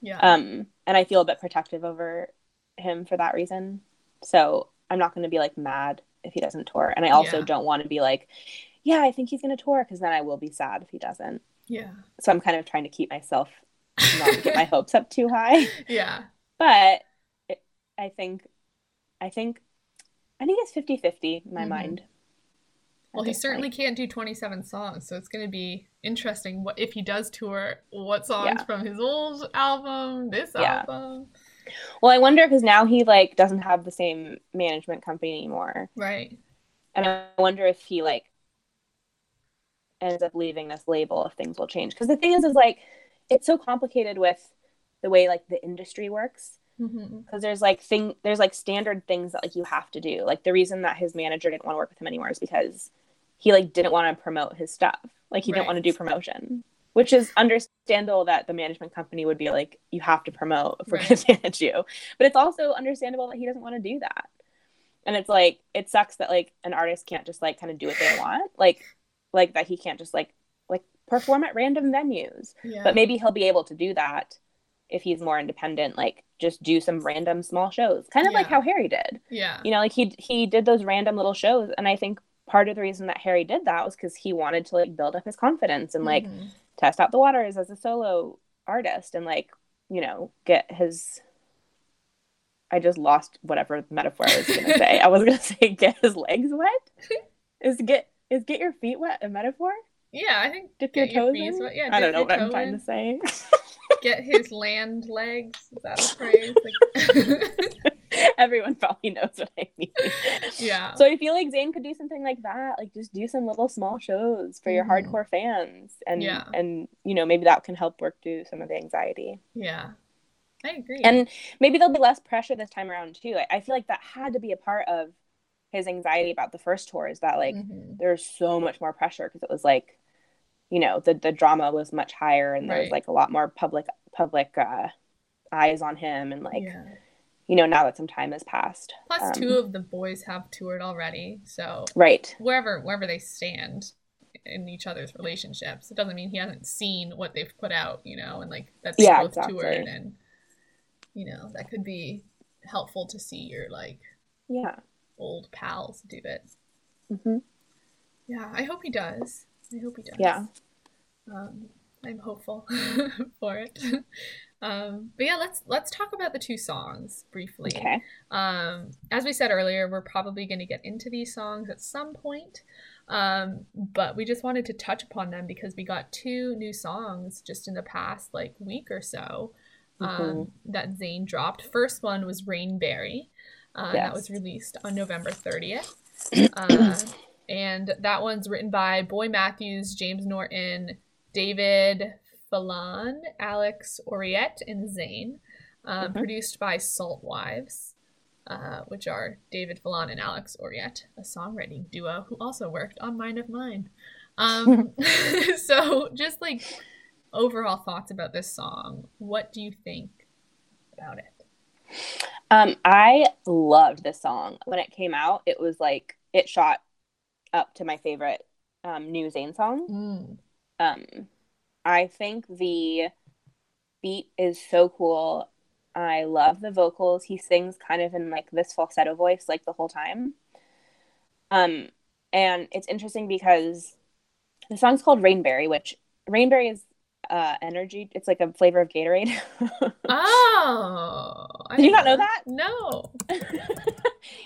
Yeah. Um, and I feel a bit protective over him for that reason. So I'm not going to be like mad if he doesn't tour. And I also Yeah. don't want to be like, yeah, I think he's going to tour because then I will be sad if he doesn't. yeah. So I'm kind of trying to keep myself <laughs> not get my hopes up too high. Yeah. But it, I think, I think, I think it's 50 50 in my Mhm. mind. Well, he certainly point. can't do 27 songs, so it's going to be interesting what if he does tour, what songs Yeah. from his old album, this Yeah. album. Well, I wonder because now he like doesn't have the same management company anymore. Right. and I wonder if he like ends up leaving this label if things will change. Because the thing is, is like it's so complicated with the way like the industry works. Mm-hmm. Because there's like thing there's like standard things that like you have to do. Like the reason that his manager didn't want to work with him anymore is because he like didn't want to promote his stuff. Like he didn't want to do promotion. Which is understandable that the management company would be like, you have to promote if we're Right. going to manage you. But it's also understandable that he doesn't want to do that. And it's like, it sucks that like an artist can't just like kind of do what they want. Like, like that he can't just like, like perform at random venues. Yeah. But maybe he'll be able to do that if he's more independent, like just do some random small shows. Kind of like how Harry did. yeah. You know, like he he did those random little shows and I think part of the reason that Harry did that was cuz he wanted to like build up his confidence and like Mhm. Test out the waters as a solo artist and like, you know, get his I just lost whatever metaphor I was going to say. I was going <laughs> to say get his legs wet. <laughs> Is get is get your feet wet a metaphor? Yeah, I think Dip Get your your toes feet in? wet. Yeah, I don't know what I'm trying in. to say. <laughs> get his land legs. Is that a phrase? Like- Everyone probably knows what. Yeah. So I feel like Zayn could do something like that, like just do some little small shows for your Mhm. hardcore fans, and Yeah. and you know maybe that can help work through some of the anxiety, yeah. I agree. and maybe there'll be less pressure this time around too. I, I feel like that had to be a part of his anxiety about the first tour is that like Mhm. there's so much more pressure because it was like, you know, the the drama was much higher and there was like a lot more public public uh, eyes on him, and like yeah. You know now that some time has passed. Plus, um, two of the boys have toured already, so Right. wherever wherever they stand in each other's relationships, it doesn't mean he hasn't seen what they've put out, you know, and like that they Yeah, both exactly. toured, and you know that could be helpful to see your like Yeah. old pals do it. hmm Yeah, I hope he does. I hope he does. Yeah. Um, I'm hopeful <laughs> for it. <laughs> Um, but yeah, let's let's talk about the two songs briefly. Okay. Um, as we said earlier, we're probably going to get into these songs at some point. Um, but we just wanted to touch upon them because we got two new songs just in the past like week or so um, Mhm. that Zayn dropped. First one was Rainberry. Uh, That was released on November 30th. <clears throat> Uh, and that one's written by Boy Matthews, James Norton, David Fallon, Alex Oriet, and Zayn. Um, Mhm. Produced by Salt Wives, uh, which are David Fallon and Alex Oriet, a songwriting duo who also worked on Mind of Mine. Um, <laughs> <laughs> so, just like overall thoughts about this song. What do you think about it? Um, I loved this song when it came out. It was like it shot up to my favorite um, new Zayn song. Mm. Um, I think the beat is so cool. I love the vocals. He sings kind of in like this falsetto voice like the whole time. Um, and it's interesting because the song's called Rainberry, which Rainberry is uh energy. It's like a flavor of Gatorade. <laughs> Oh, I Did you not know that? No. <laughs>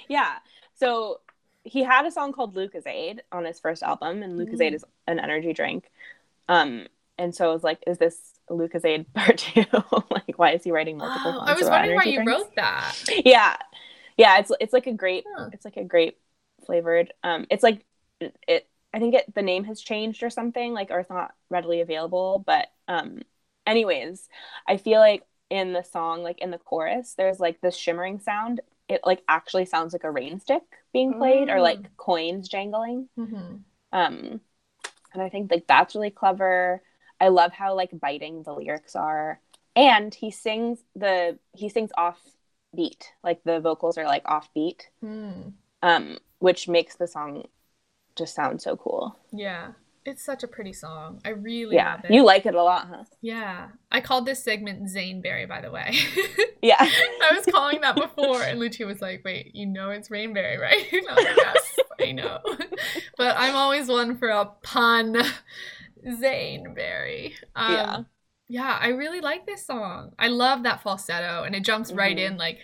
yeah. So he had a song called Lucozade on his first album, and Lucozade Mm. is an energy drink. Um, and so I was like, is this Lucozade <laughs> part two? like, why is he writing multiple Oh, songs I was wondering why you drinks? wrote that. Yeah, yeah. It's it's like a grape. Huh. It's like a grape flavored. Um, it's like it. I think it the name has changed or something, like or it's not readily available. But um, anyways, I feel like in the song, like in the chorus, there's like this shimmering sound. It like actually sounds like a rain stick being played or Mm. like coins jangling. Mm-hmm. Um, and I think like that's really clever. I love how like biting the lyrics are, and he sings the he sings off beat, like the vocals are like off beat, Hmm. um, which makes the song just sound so cool. Yeah. It's such a pretty song. I really yeah, love it. you like it a lot, huh? yeah. I called this segment Zaynberry, by the way. <laughs> Yeah, I was calling that before, and Lucia was like, "Wait, you know it's Rainberry, right?" <laughs> I was like, "Yes, I know." <laughs> but I'm always one for a pun. Zaynberry. Um, Yeah. yeah. I really like this song. I love that falsetto, and it jumps right Mhm. in, like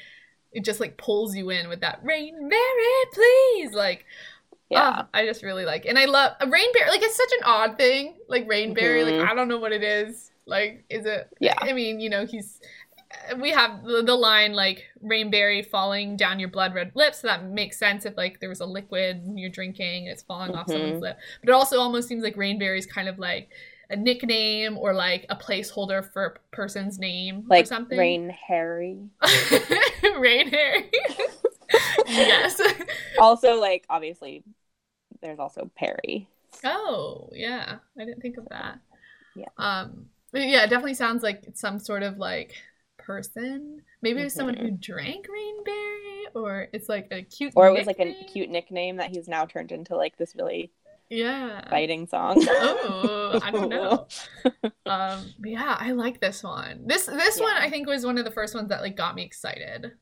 it just like pulls you in with that rain Rainberry, please, like. yeah, Oh, I just really like, it. and I love a rainberry. Like it's such an odd thing, like rainberry. Mhm. Like I don't know what it is. Like, is it? Yeah. I mean, you know, he's. We have the, line like rainberry falling down your blood red lips. So that makes sense if like there was a liquid you're drinking and it's falling off someone's Mhm. lip. But it also almost seems like rainberry is kind of like a nickname or like a placeholder for a person's name or something. Rain Harry. <laughs> Rain Harry. <laughs> yes. <laughs> Also, like obviously, there's also Perry. Oh, yeah. I didn't think of that. Yeah. Um yeah, it definitely sounds like some sort of like person. Maybe it was someone who drank rainberry or it's like a cute Or it was like a cute nickname that he's now turned into like this really Yeah. biting song. Oh, I don't know. <laughs> Um but yeah, I like this one. This this one I think was one of the first ones that like got me excited.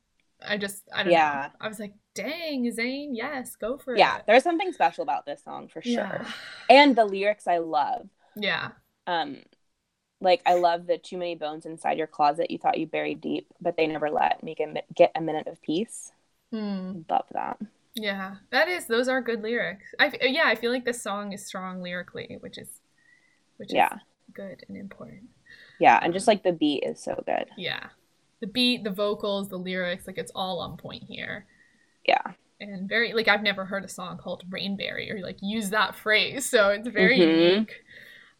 I just I don't Yeah. know. I was like, "Dang, Zayn, yes, go for yeah, it." Yeah, there's something special about this song for sure. Yeah. And the lyrics I love. Yeah. Um like I love the too many bones inside your closet you thought you buried deep, but they never let me get, get a minute of peace. Hmm. Love that. Yeah, that is. Those are good lyrics. I yeah, I feel like this song is strong lyrically, which is, which is Yeah. good and important. Yeah, and just like the beat is so good. Yeah, the beat, the vocals, the lyrics, like it's all on point here, Yeah. and very like I've never heard a song called Rainberry or like use that phrase, so it's very Mhm. unique.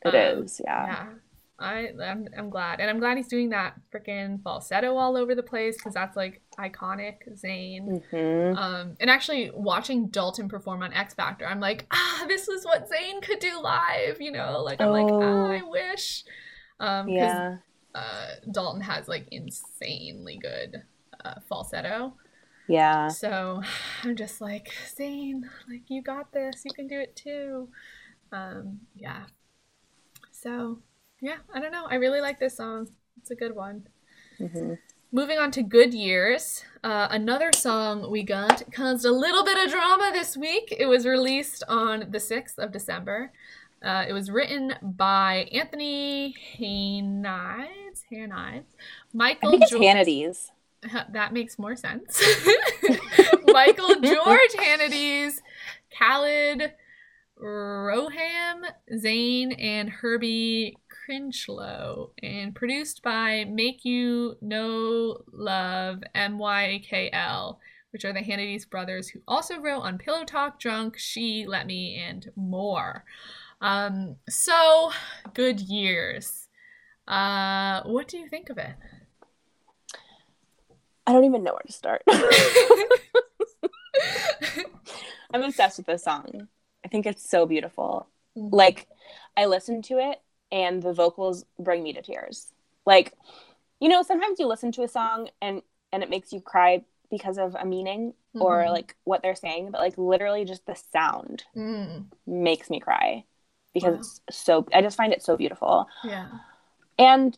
It Um, is. Yeah. Yeah. I I'm, I'm glad, and I'm glad he's doing that freaking falsetto all over the place because that's like iconic Zayn. Mhm. Um, and actually watching Dalton perform on X Factor, I'm like, ah, this is what Zayn could do live, you know? Like I'm like, ah, Oh. I wish. Um, Yeah. uh, Dalton has like insanely good uh, falsetto. Yeah. So <sighs> I'm just like, Zayn, like you got this, you can do it too. Um, yeah. So yeah, I don't know. I really like this song. It's a good one. Mhm. Moving on to Good Years, uh, another song we got caused a little bit of drama this week. It was released on the 6th of December. Uh, it was written by Anthony Haynides. Hanides. I Michael think it's Hannides. that makes more sense. <laughs> Michael <laughs> George Hannides, Khalid Rohaim, Zayn, and Herbie Crinchlow, and produced by Make You Know Love MYKL, which are the Hannides brothers who also wrote on Pillow Talk, Drunk, She, Let Me, and more. Um, so good years. Uh, what do you think of it? I don't even know where to start. <laughs> I'm obsessed with this song. I think it's so beautiful. Like, I listened to it and the vocals bring me to tears. Like, you know, sometimes you listen to a song and and it makes you cry because of a meaning or Mhm. like what they're saying, but like literally just the sound Mm, makes me cry because Wow. it's so I just find it so beautiful. yeah. And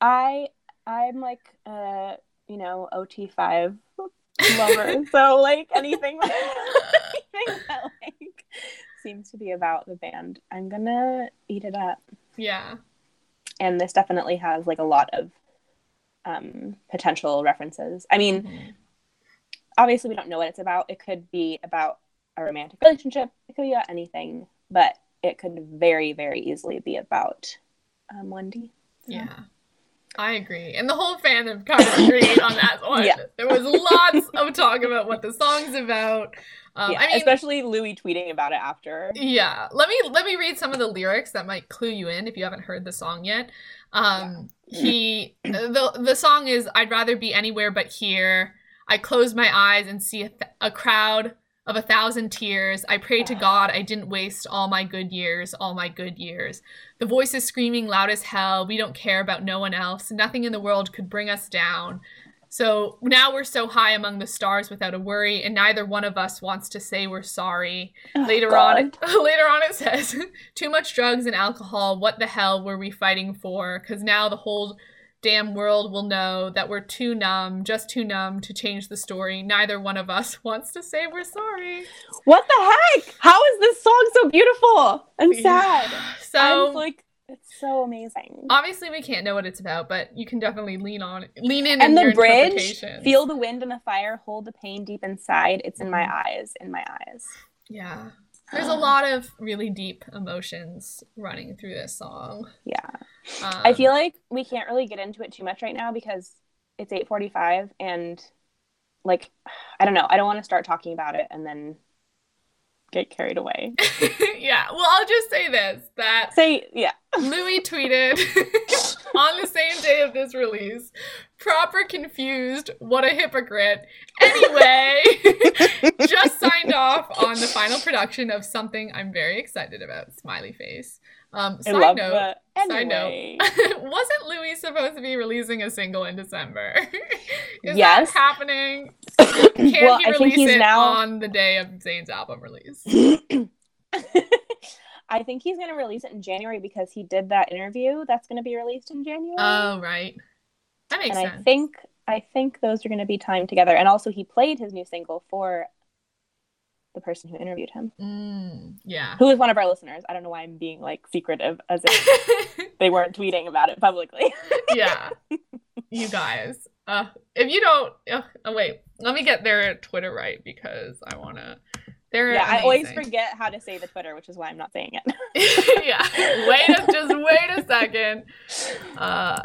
I I'm like uh you know OT5 lover. <laughs> so like anything <laughs> anything that like seems to be about the band, I'm going to eat it up. Yeah. And this definitely has like a lot of um potential references. I mean, Mhm. obviously we don't know what it's about. It could be about a romantic relationship. It could be about anything, but it could very, very easily be about um, 1D. Yeah. I agree. And the whole fandom kind of agreed <coughs> on that one. Yeah. There was lots of talk about what the song's about. Um, yeah, I mean, especially Louis tweeting about it after. yeah. Let me let me read some of the lyrics that might clue you in if you haven't heard the song yet. Um, he <coughs> the the song is I'd rather be anywhere but here. I close my eyes and see a, th- a crowd of a thousand tears. I pray to God I didn't waste all my good years, all my good years. The voice is screaming loud as hell. We don't care about no one else. Nothing in the world could bring us down. So now we're so high among the stars without a worry, and neither one of us wants to say we're sorry. Oh, later on, <laughs> later on it says, <laughs> "Too much drugs and alcohol. What the hell were we fighting for? Because now the whole damn world will know that we're too numb, just too numb to change the story. Neither one of us <laughs> wants to say we're sorry." What the heck? How is this song so beautiful and sad? <laughs> So I'm like, it's so amazing. obviously we can't know what it's about, but you can definitely lean on lean in and in the bridge, feel the wind and the fire, hold the pain deep inside. It's in my Mm. eyes, in my eyes. Yeah. There's a lot of really deep emotions running through this song. <sighs> Yeah. Um, I feel like we can't really get into it too much right now because it's 8:45 and like I don't know, I don't want to start talking about it and then get carried away. <laughs> yeah. Well, I'll just say this that Say yeah. <laughs> Louis tweeted <laughs> on the same day of this release, proper confused, what a hypocrite. Anyway, just signed off on the final production of something I'm very excited about, smiley face. Um, I side love note, that. side note. <laughs> Wasn't Louis supposed to be releasing a single in December? <laughs> Is Yes. that happening? <coughs> Can Well, he I think release he's it now- on the day of Zayn's album release? <coughs> I think he's going to release it in January because he did that interview that's going to be released in January. Oh, right. That makes and sense. I think I think those are going to be timed together. And also, he played his new single for the person who interviewed him, Mm, yeah. who is one of our listeners. I don't know why I'm being like secretive, as if <laughs> they weren't tweeting about it publicly. <laughs> yeah. You guys. Uh, if you don't, uh, oh, wait, let me get their Twitter right because I want to. They're yeah, I always forget how to say the Twitter, which is why I'm not saying it. <laughs> yeah. Wait a, just wait a second. Uh,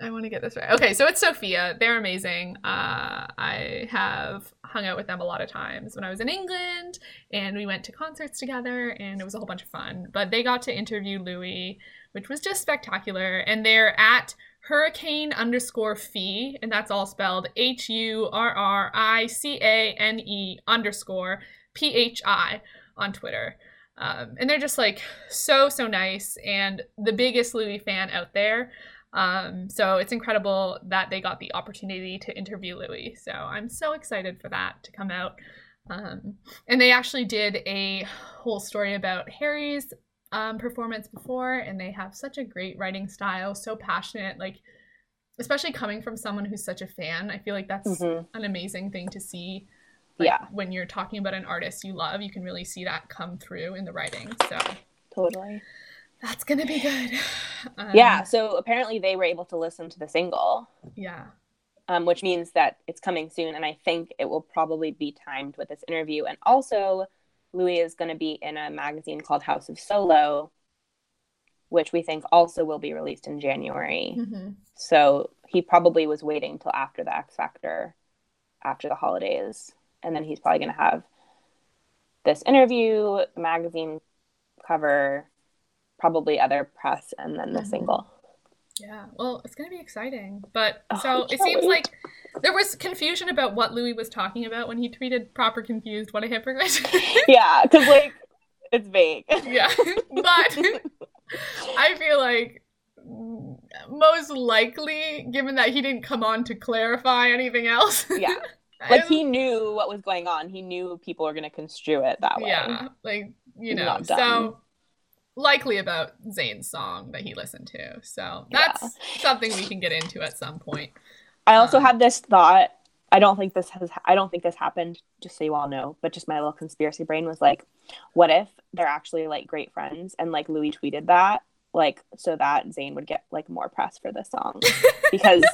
I want to get this right. Okay, so it's Sophia. They're amazing. Uh, I have hung out with them a lot of times when I was in England, and we went to concerts together, and it was a whole bunch of fun. But they got to interview Louis, which was just spectacular. And they're at hurricane underscore fee, and that's all spelled H U R R I C A N E underscore P H I on Twitter. Um, and they're just like so so nice and the biggest Louis fan out there. Um, so it's incredible that they got the opportunity to interview Louis. So I'm so excited for that to come out. Um, and they actually did a whole story about Harry's um, performance before, and they have such a great writing style, so passionate, like especially coming from someone who's such a fan. I feel like that's Mhm. an amazing thing to see. Like, Yeah. When you're talking about an artist you love, you can really see that come through in the writing. So Totally. That's gonna be good. <sighs> Um, yeah, so apparently they were able to listen to the single, Yeah. um, which means that it's coming soon. And I think it will probably be timed with this interview. And also, Louis is going to be in a magazine called House of Solo, which we think also will be released in January. hmm So he probably was waiting till after the X Factor, after the holidays, and then he's probably going to have this interview, magazine cover, probably other press, and then the Mhm. single. Yeah. Well, it's gonna be exciting. But Oh, so it seems wait. like there was confusion about what Louis was talking about when he tweeted "proper confused." What a hypocrite. <laughs> yeah, because like it's vague. <laughs> yeah. But <laughs> I feel like most likely, given that he didn't come on to clarify anything else. yeah, like he knew what was going on. He knew people were going to construe it that way. Yeah, like you know, so likely about Zayn's song that he listened to. So Yeah. that's something we can get into at some point. I also Um, had this thought. I don't think this has. I don't think this happened. Just so you all know, but just my little conspiracy brain was like, what if they're actually like great friends and like Louis tweeted that like so that Zayn would get like more press for this song <laughs> because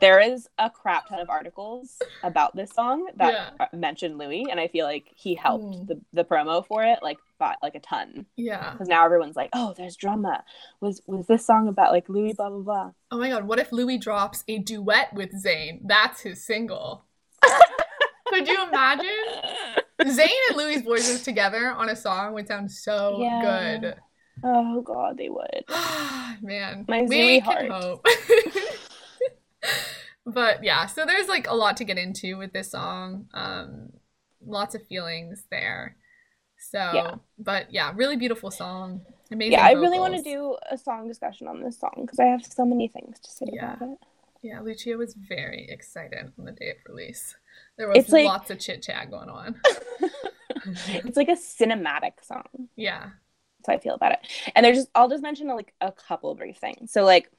there is a crap ton of articles about this song that Yeah. mention Louis and I feel like he helped Mm. the the promo for it like by, like a ton Yeah. because now everyone's like, oh, there's drama. Was was this song about like Louis blah blah blah? Oh my god, what if Louis drops a duet with Zayn? That's his single. <laughs> Could you imagine? Zayn and Louis' voices together on a song would sound so Yeah. good. Oh god, they would. <sighs> Man, My we can heart. hope. <laughs> but yeah, so there's like a lot to get into with this song. Um, lots of feelings there. So, Yeah. but yeah, really beautiful song. Amazing. yeah, I really want to do a song discussion on this song because I have so many things to say Yeah. about it. Yeah, Lucia was very excited on the day of release. There was It's like- lots of chit chat going on. <laughs> It's like a cinematic song. Yeah. How I feel about it. And there's just I'll just mention like a couple brief things. So like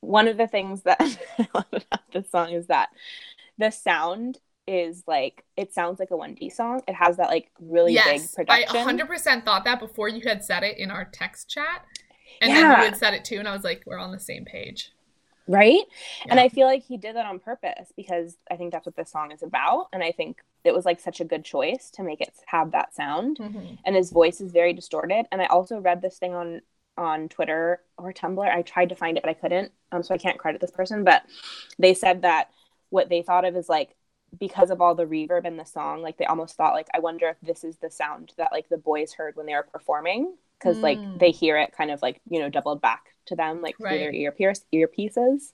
one of the things that <laughs> I love about this song is that the sound is like it sounds like a 1D song. It has that like really yes, big I 100% thought that before you had said it in our text chat. And then Yeah. you had said it too, and I was like, we're on the same page. Right? And I feel like he did that on purpose because I think that's what this song is about. And I think it was like such a good choice to make it have that sound. Mhm. and his voice is very distorted. And I also read this thing on on Twitter or Tumblr. I tried to find it, but I couldn't. Um, so I can't credit this person. But they said that what they thought of is like because of all the reverb in the song, like they almost thought like I wonder if this is the sound that like the boys heard when they were performing because like Mm. they hear it kind of like you know doubled back to them like through their Right. ear pierce earpieces.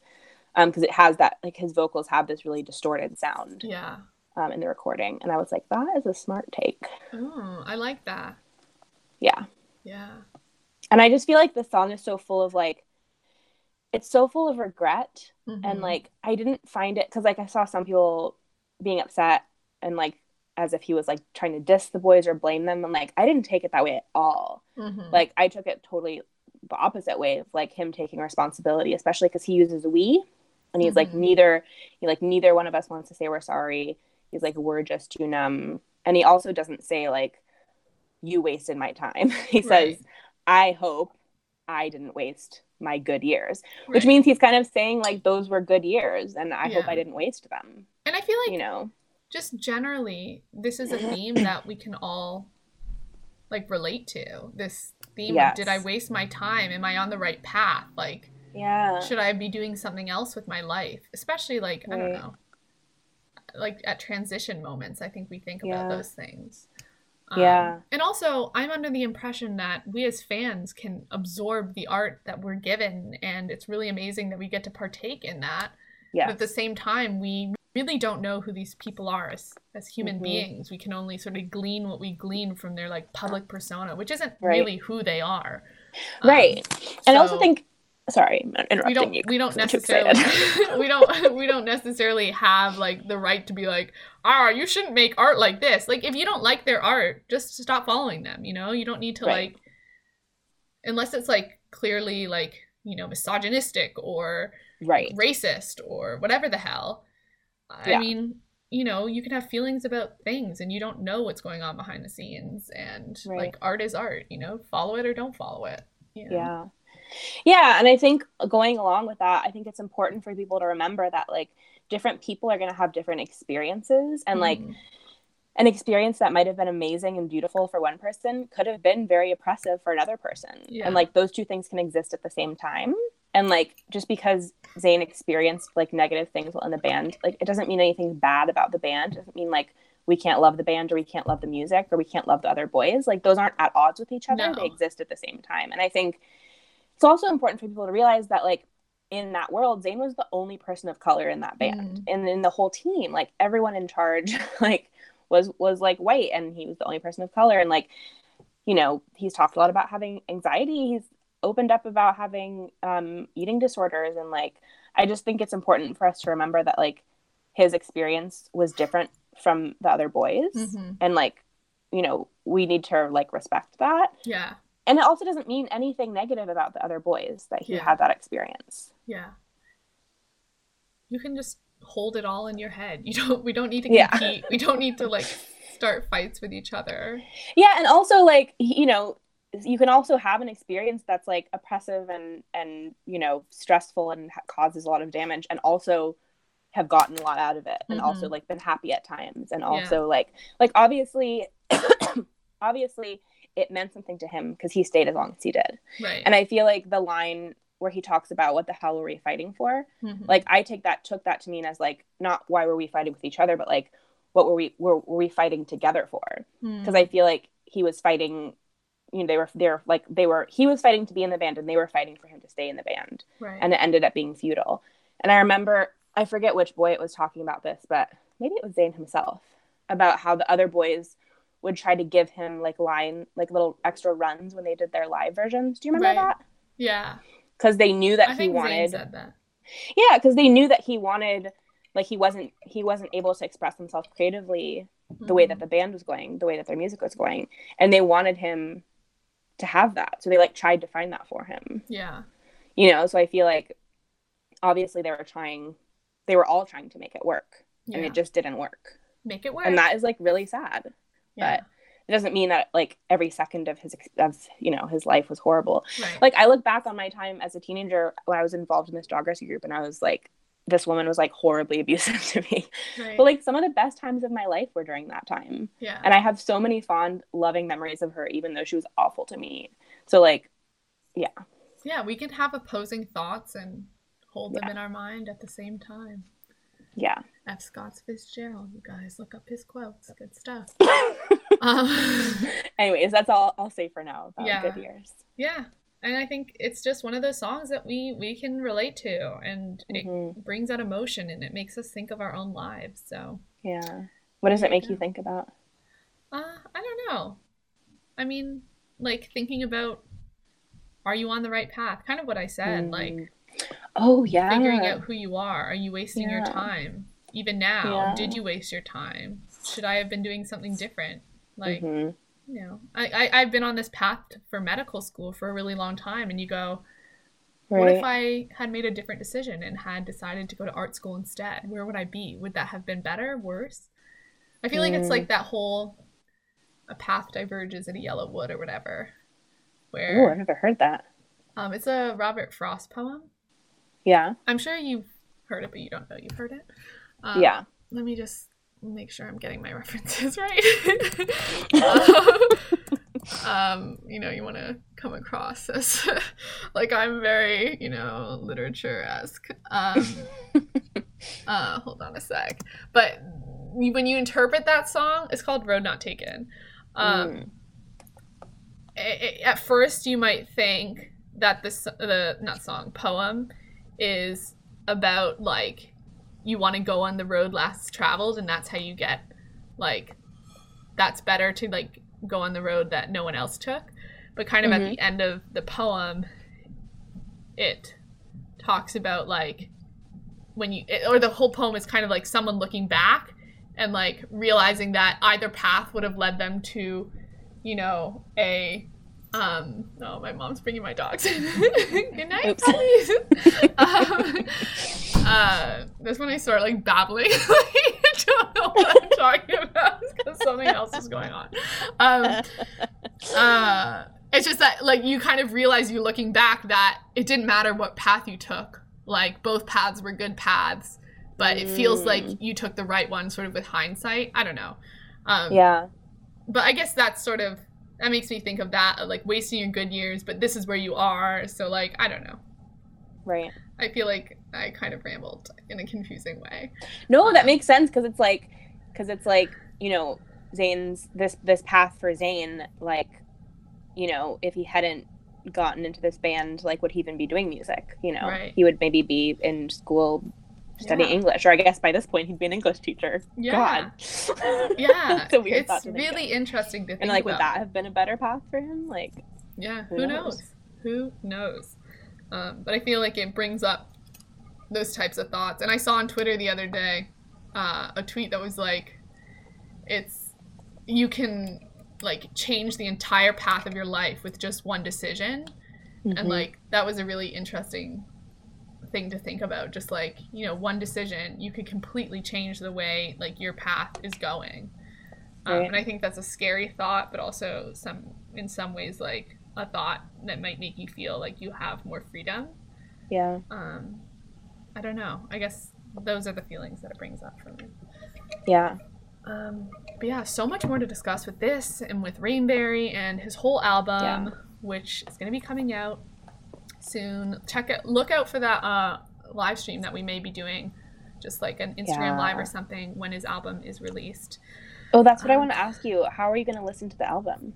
Um, because it has that like his vocals have this really distorted sound Yeah. um, in the recording, and I was like, that is a smart take. Oh, I like that. Yeah. Yeah. and i just feel like the song is so full of like it's so full of regret Mhm. and like i didn't find it because like i saw some people being upset and like as if he was like trying to diss the boys or blame them and like i didn't take it that way at all Mhm. like i took it totally opposite way of like him taking responsibility especially because he uses we and he's like Mhm. neither he like neither one of us wants to say we're sorry. He's like we're just too numb. And he also doesn't say like you wasted my time. <laughs> He says I hope I didn't waste my good years, which means he's kind of saying like those were good years and I hope I didn't waste them, and I feel like you know. just generally this is a <laughs> theme that we can all like relate to this theme Yes. of did i waste my time am i on the right path like Yeah. should i be doing something else with my life especially like i don't know like at transition moments i think we think about those things Um, Yeah. and also i'm under the impression that we as fans can absorb the art that we're given and it's really amazing that we get to partake in that Yeah. but at the same time we really don't know who these people are as, as human Mhm. beings we can only sort of glean what we glean from their like public persona which isn't Right. really who they are Um, right. and I also think sorry, I'm interrupting we don't you. we don't necessarily <laughs> we don't <laughs> we don't necessarily have like the right to be like ah you shouldn't make art like this like if you don't like their art just stop following them you know you don't need to Right. like unless it's like clearly like you know misogynistic or right. racist or whatever the hell. I mean, you know, you can have feelings about things and you don't know what's going on behind the scenes and Right. like art is art, you know, follow it or don't follow it. you know? Yeah. Yeah. And I think going along with that, I think it's important for people to remember that like different people are going to have different experiences and like Mhm. an experience that might have been amazing and beautiful for one person could have been very oppressive for another person. Yeah. And like those two things can exist at the same time. And like just because Zayn experienced like negative things while in the band, like it doesn't mean anything bad about the band. It doesn't mean like we can't love the band or we can't love the music or we can't love the other boys. Like those aren't at odds with each other. No. They exist at the same time. And I think it's also important for people to realize that like in that world, Zayn was the only person of color in that band. Mm. And in the whole team, like everyone in charge, <laughs> like was was like white and he was the only person of color. And like, you know, he's talked a lot about having anxiety. He's opened up about having um eating disorders and like I just think it's important for us to remember that like his experience was different from the other boys. Mhm. And like, you know, we need to like respect that Yeah. and it also doesn't mean anything negative about the other boys that he Yeah. had that experience Yeah. You can just hold it all in your head. You don't we don't need to Yeah. We don't need to like start fights with each other. yeah and also like you know you can also have an experience that's like oppressive and and you know stressful and ha- causes a lot of damage and also have gotten a lot out of it and also Mhm. like been happy at times and also like like obviously <coughs> obviously it meant something to him because he stayed as long as he did Right. and i feel like the line where he talks about what the hell were we fighting for Mhm. like i take that took that to mean as like not why were we fighting with each other but like what were we were, were we fighting together for because i feel like he was fighting you know they were they're like they were he was fighting to be in the band and they were fighting for him to stay in the band right. and it ended up being futile and i remember i forget which boy it was talking about this but maybe it was Zayn himself about how the other boys would try to give him like line like little extra runs when they did their live versions do you remember Right. that yeah. because they knew that I he wanted said that. yeah because they knew that he wanted like he wasn't he wasn't able to express himself creatively the way mm-hmm. that the band was going the way that their music was going and they wanted him to have that so they like tried to find that for him Yeah. you know so i feel like obviously they were trying they were all trying to make it work Yeah. and it just didn't work Make it work. and that is like really sad yeah. but it doesn't mean that like every second of his of you know his life was horrible right. like i look back on my time as a teenager when i was involved in this dog rescue group and i was like this woman was like horribly <laughs> abusive to me right. but like some of the best times of my life were during that time yeah. and i have so many fond loving memories of her even though she was awful to me so like yeah, Yeah, we can have opposing thoughts and hold them in our mind at the same time. yeah F. Scott Fitzgerald, you guys look up his quotes. Good stuff. <laughs> um, anyways that's all i'll say for now about Yeah. good years yeah, and I think it's just one of those songs that we we can relate to, and it Mhm. brings out emotion and it makes us think of our own lives. So, yeah what does it make you think about uh, I don't know. I mean, like thinking about, are you on the right path? Kind of what I said. Like Mm. oh yeah figuring out who you are. Are you wasting your time? Even now, Yeah. did you waste your time? Should I have been doing something different? Like, Mhm. You know, I, I, I've been on this path for medical school for a really long time, and you go, what if I had made a different decision and had decided to go to art school instead? Where would I be? Would that have been better, worse? I feel like it's Mm. like that whole a path diverges in a yellow wood or whatever. oh Where i've never heard that um, it's a Robert Frost poem. yeah I'm sure you've heard it, but you don't know you've heard it. Um, yeah Let me just make sure I'm getting my <laughs> references right. <laughs> um, um, you know, you want to come across as <laughs> like I'm very, you know, literature esque. Um, uh, hold on a sec. But when you interpret that song, it's called Road Not Taken. Um, Mm. i- i- at first you might think that this the not song poem is about like you want to go on the road less traveled and that's how you get like that's better to like go on the road that no one else took. But kind of at the end of the poem it talks about like when you it, or the whole poem is kind of like someone looking back and like realizing that either path would have led them to you know a um oh my mom's bringing my dogs. <laughs> Good night <laughs> um, uh that's when i start like babbling <laughs> i don't know what i'm talking about because something else is going on um uh it's just that like you kind of realize you looking back that it didn't matter what path you took. Like both paths were good paths, but it feels like Mm. you took the right one sort of with hindsight. I don't know. Um, Yeah. but I guess that's sort of that makes me think of that of like wasting your good years, but this is where you are. So like I don't know. Right. I feel like I kind of rambled in a confusing way. No, that makes sense because it's like, because it's like you know, Zayn's this this path for Zane. like, you know, if he hadn't gotten into this band, like, would he even be doing music? You know, Right. he would maybe be in school studying Yeah. English, or I guess by this point he'd be an English teacher. Yeah. God. <laughs> Yeah, <laughs> it's weird it's really interesting to think And like, would that have been a better path for him? Like, Yeah, Who who, knows? knows? Who knows? Um, but I feel like it brings up those types of thoughts. And I saw on Twitter the other day uh, a tweet that was like, "It's you can like change the entire path of your life with just one decision," mhm. and like that was a really interesting thing to think about. Just like you know, one decision you could completely change the way like your path is going. Um, Right. and I think that's a scary thought, but also some in some ways like a thought that might make you feel like you have more freedom. yeah, Um, I don't know. I guess those are the feelings that it brings up for me. yeah, Um, but yeah, so much more to discuss with this and with Zaynberry and his whole album, Yeah. which is going to be coming out soon. Check it. Look out for that uh, live stream that we may be doing, just like an Instagram live or something when his album is released. Oh, that's what I Um, want to ask you. How are you going to listen to the album?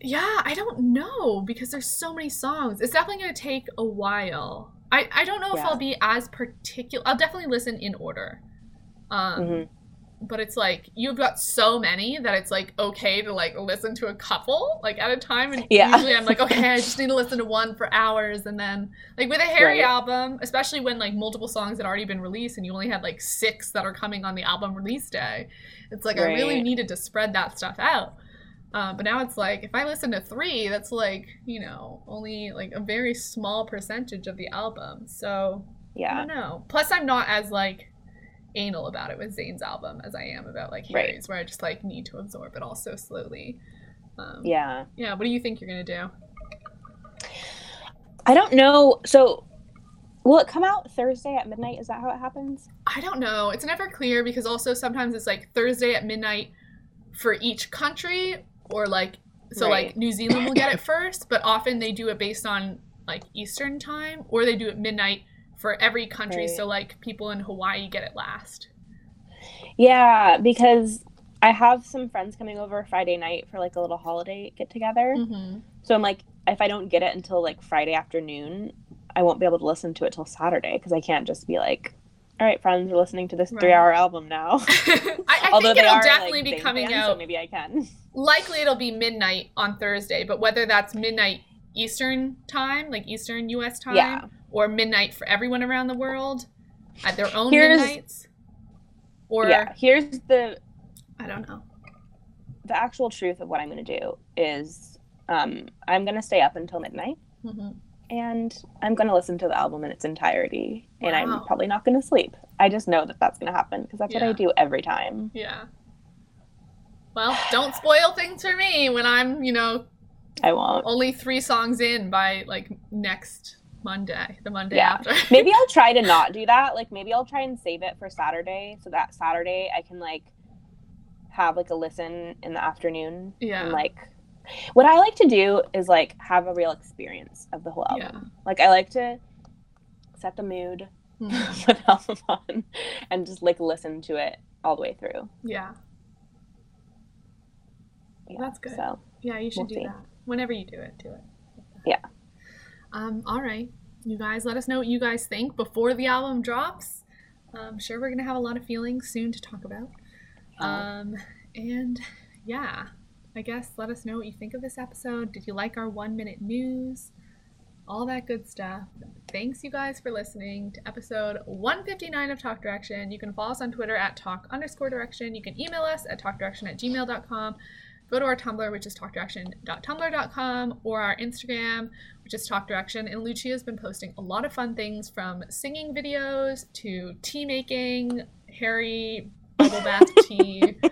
Yeah, I don't know because there's so many songs. It's definitely going to take a while. I, I don't know if I'll be as particular. I'll definitely listen in order. Um, Mhm. But it's like you've got so many that it's like okay to like listen to a couple like at a time. And Yeah. usually I'm like, <laughs> okay, I just need to listen to one for hours. And then like with a Harry Right. album, especially when like multiple songs had already been released and you only had like six that are coming on the album release day, it's like I really needed to spread that stuff out. Uh, but now it's like if I listen to three, that's like you know only like a very small percentage of the album. So yeah, I don't know. Plus, I'm not as like anal about it with Zayn's album as I am about like Right. Harry's, where I just like need to absorb it all so slowly. Um, yeah. Yeah. What do you think you're gonna do? I don't know. So, will it come out Thursday at midnight? Is that how it happens? I don't know. It's never clear because also sometimes it's like Thursday at midnight for each country, or like so Right. like New Zealand will get it <coughs> first, but often they do it based on like Eastern time, or they do it midnight for every country. Right. So like people in Hawaii get it last. Yeah, because I have some friends coming over Friday night for like a little holiday get together. Mm-hmm. So I'm like, if I don't get it until like Friday afternoon, I won't be able to listen to it till Saturday because I can't just be like, all right, friends, we're listening to this Right. three-hour album now. <laughs> I, I Although think they it'll are definitely like, be coming fans, so out. maybe I can. likely it'll be midnight on Thursday, but whether that's midnight Eastern time, like Eastern US time, Yeah. or midnight for everyone around the world at their own Here's- midnights, or yeah, here's the I don't know. the actual truth of what I'm going to do is um, I'm going to stay up until midnight hmm and I'm going to listen to the album in its entirety. And Wow. I'm probably not going to sleep. I just know that that's going to happen because that's what I do every time. Yeah. Well, don't spoil things for me when I'm, you know, I won't. only three songs in by like next Monday, the Monday Yeah. after. <laughs> maybe I'll try to not do that. Like maybe I'll try and save it for Saturday so that Saturday I can like have like a listen in the afternoon. Yeah. And like what I like to do is like have a real experience of the whole album. Yeah. Like I like to set the mood, Mhm. <laughs> put album on, and just like listen to it all the way through. yeah. Yeah, That's good. So Yeah, you should We'll do see. that. Whenever you do it, do it. Yeah. Um, all right. You guys let us know what you guys think before the album drops. I'm sure we're gonna have a lot of feelings soon to talk about. Um, and yeah, I guess let us know what you think of this episode. Did you like our one minute news? All that good stuff. Thanks, you guys, for listening to episode 159 of Talk Direction. You can follow us on Twitter at talk underscore direction. You can email us at talkdirection at gmail.com. Go to our Tumblr, which is talkdirection.tumblr.com, or our Instagram, which is Talk Direction. And Lucia's been posting a lot of fun things from singing videos to tea making, Harry bubble bath tea, <laughs>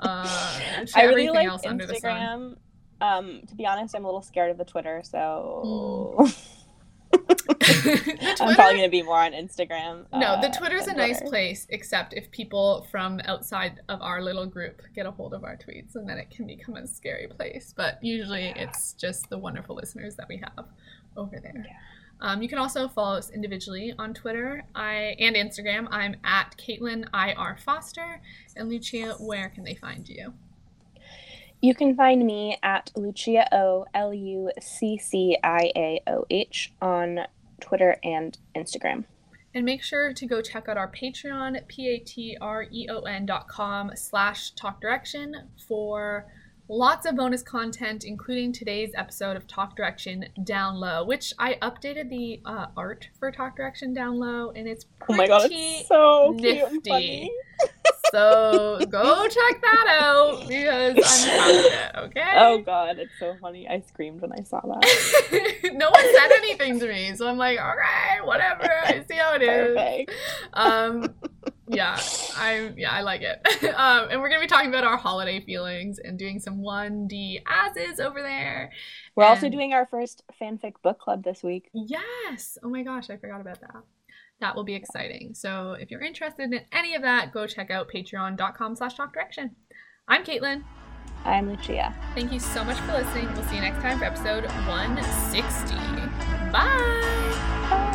uh, I really everything like else under the sun. Instagram Um, to be honest, I'm a little scared of the Twitter, so The <laughs> I'm probably gonna be more on Instagram. No, the uh, Twitter's a nice Twitter. place, except if people from outside of our little group get a hold of our tweets, and then it can become a scary place. But usually it's just the wonderful listeners that we have over there. Um, you can also follow us individually on Twitter I and Instagram. I'm at Caitlin IR Foster. And Lucia, where can they find you? You can find me at Lucia O L U C C I A O H on Twitter and Instagram. And make sure to go check out our Patreon, P-A-T-R-E-O-N dot com slash talk direction for lots of bonus content, including today's episode of Talk Direction Down Low, which I updated the uh, art for Talk Direction Down Low, and it's Oh pretty my god, it's so nifty. <laughs> So go check that out because I'm it, okay? Oh god, it's so funny. I screamed when I saw that. <laughs> no one said anything to me, so I'm like, all right, whatever. I see how it is. Perfect. um <laughs> yeah i yeah i like it <laughs> um and we're gonna be talking about our holiday feelings and doing some 1d as is over there We're also doing our first fanfic book club this week. yes oh my gosh i forgot about that that will be exciting. So if you're interested in any of that go check out patreon.com slash talk direction. I'm caitlin. I'm Lucia. thank you so much for listening. We'll see you next time for episode 160 bye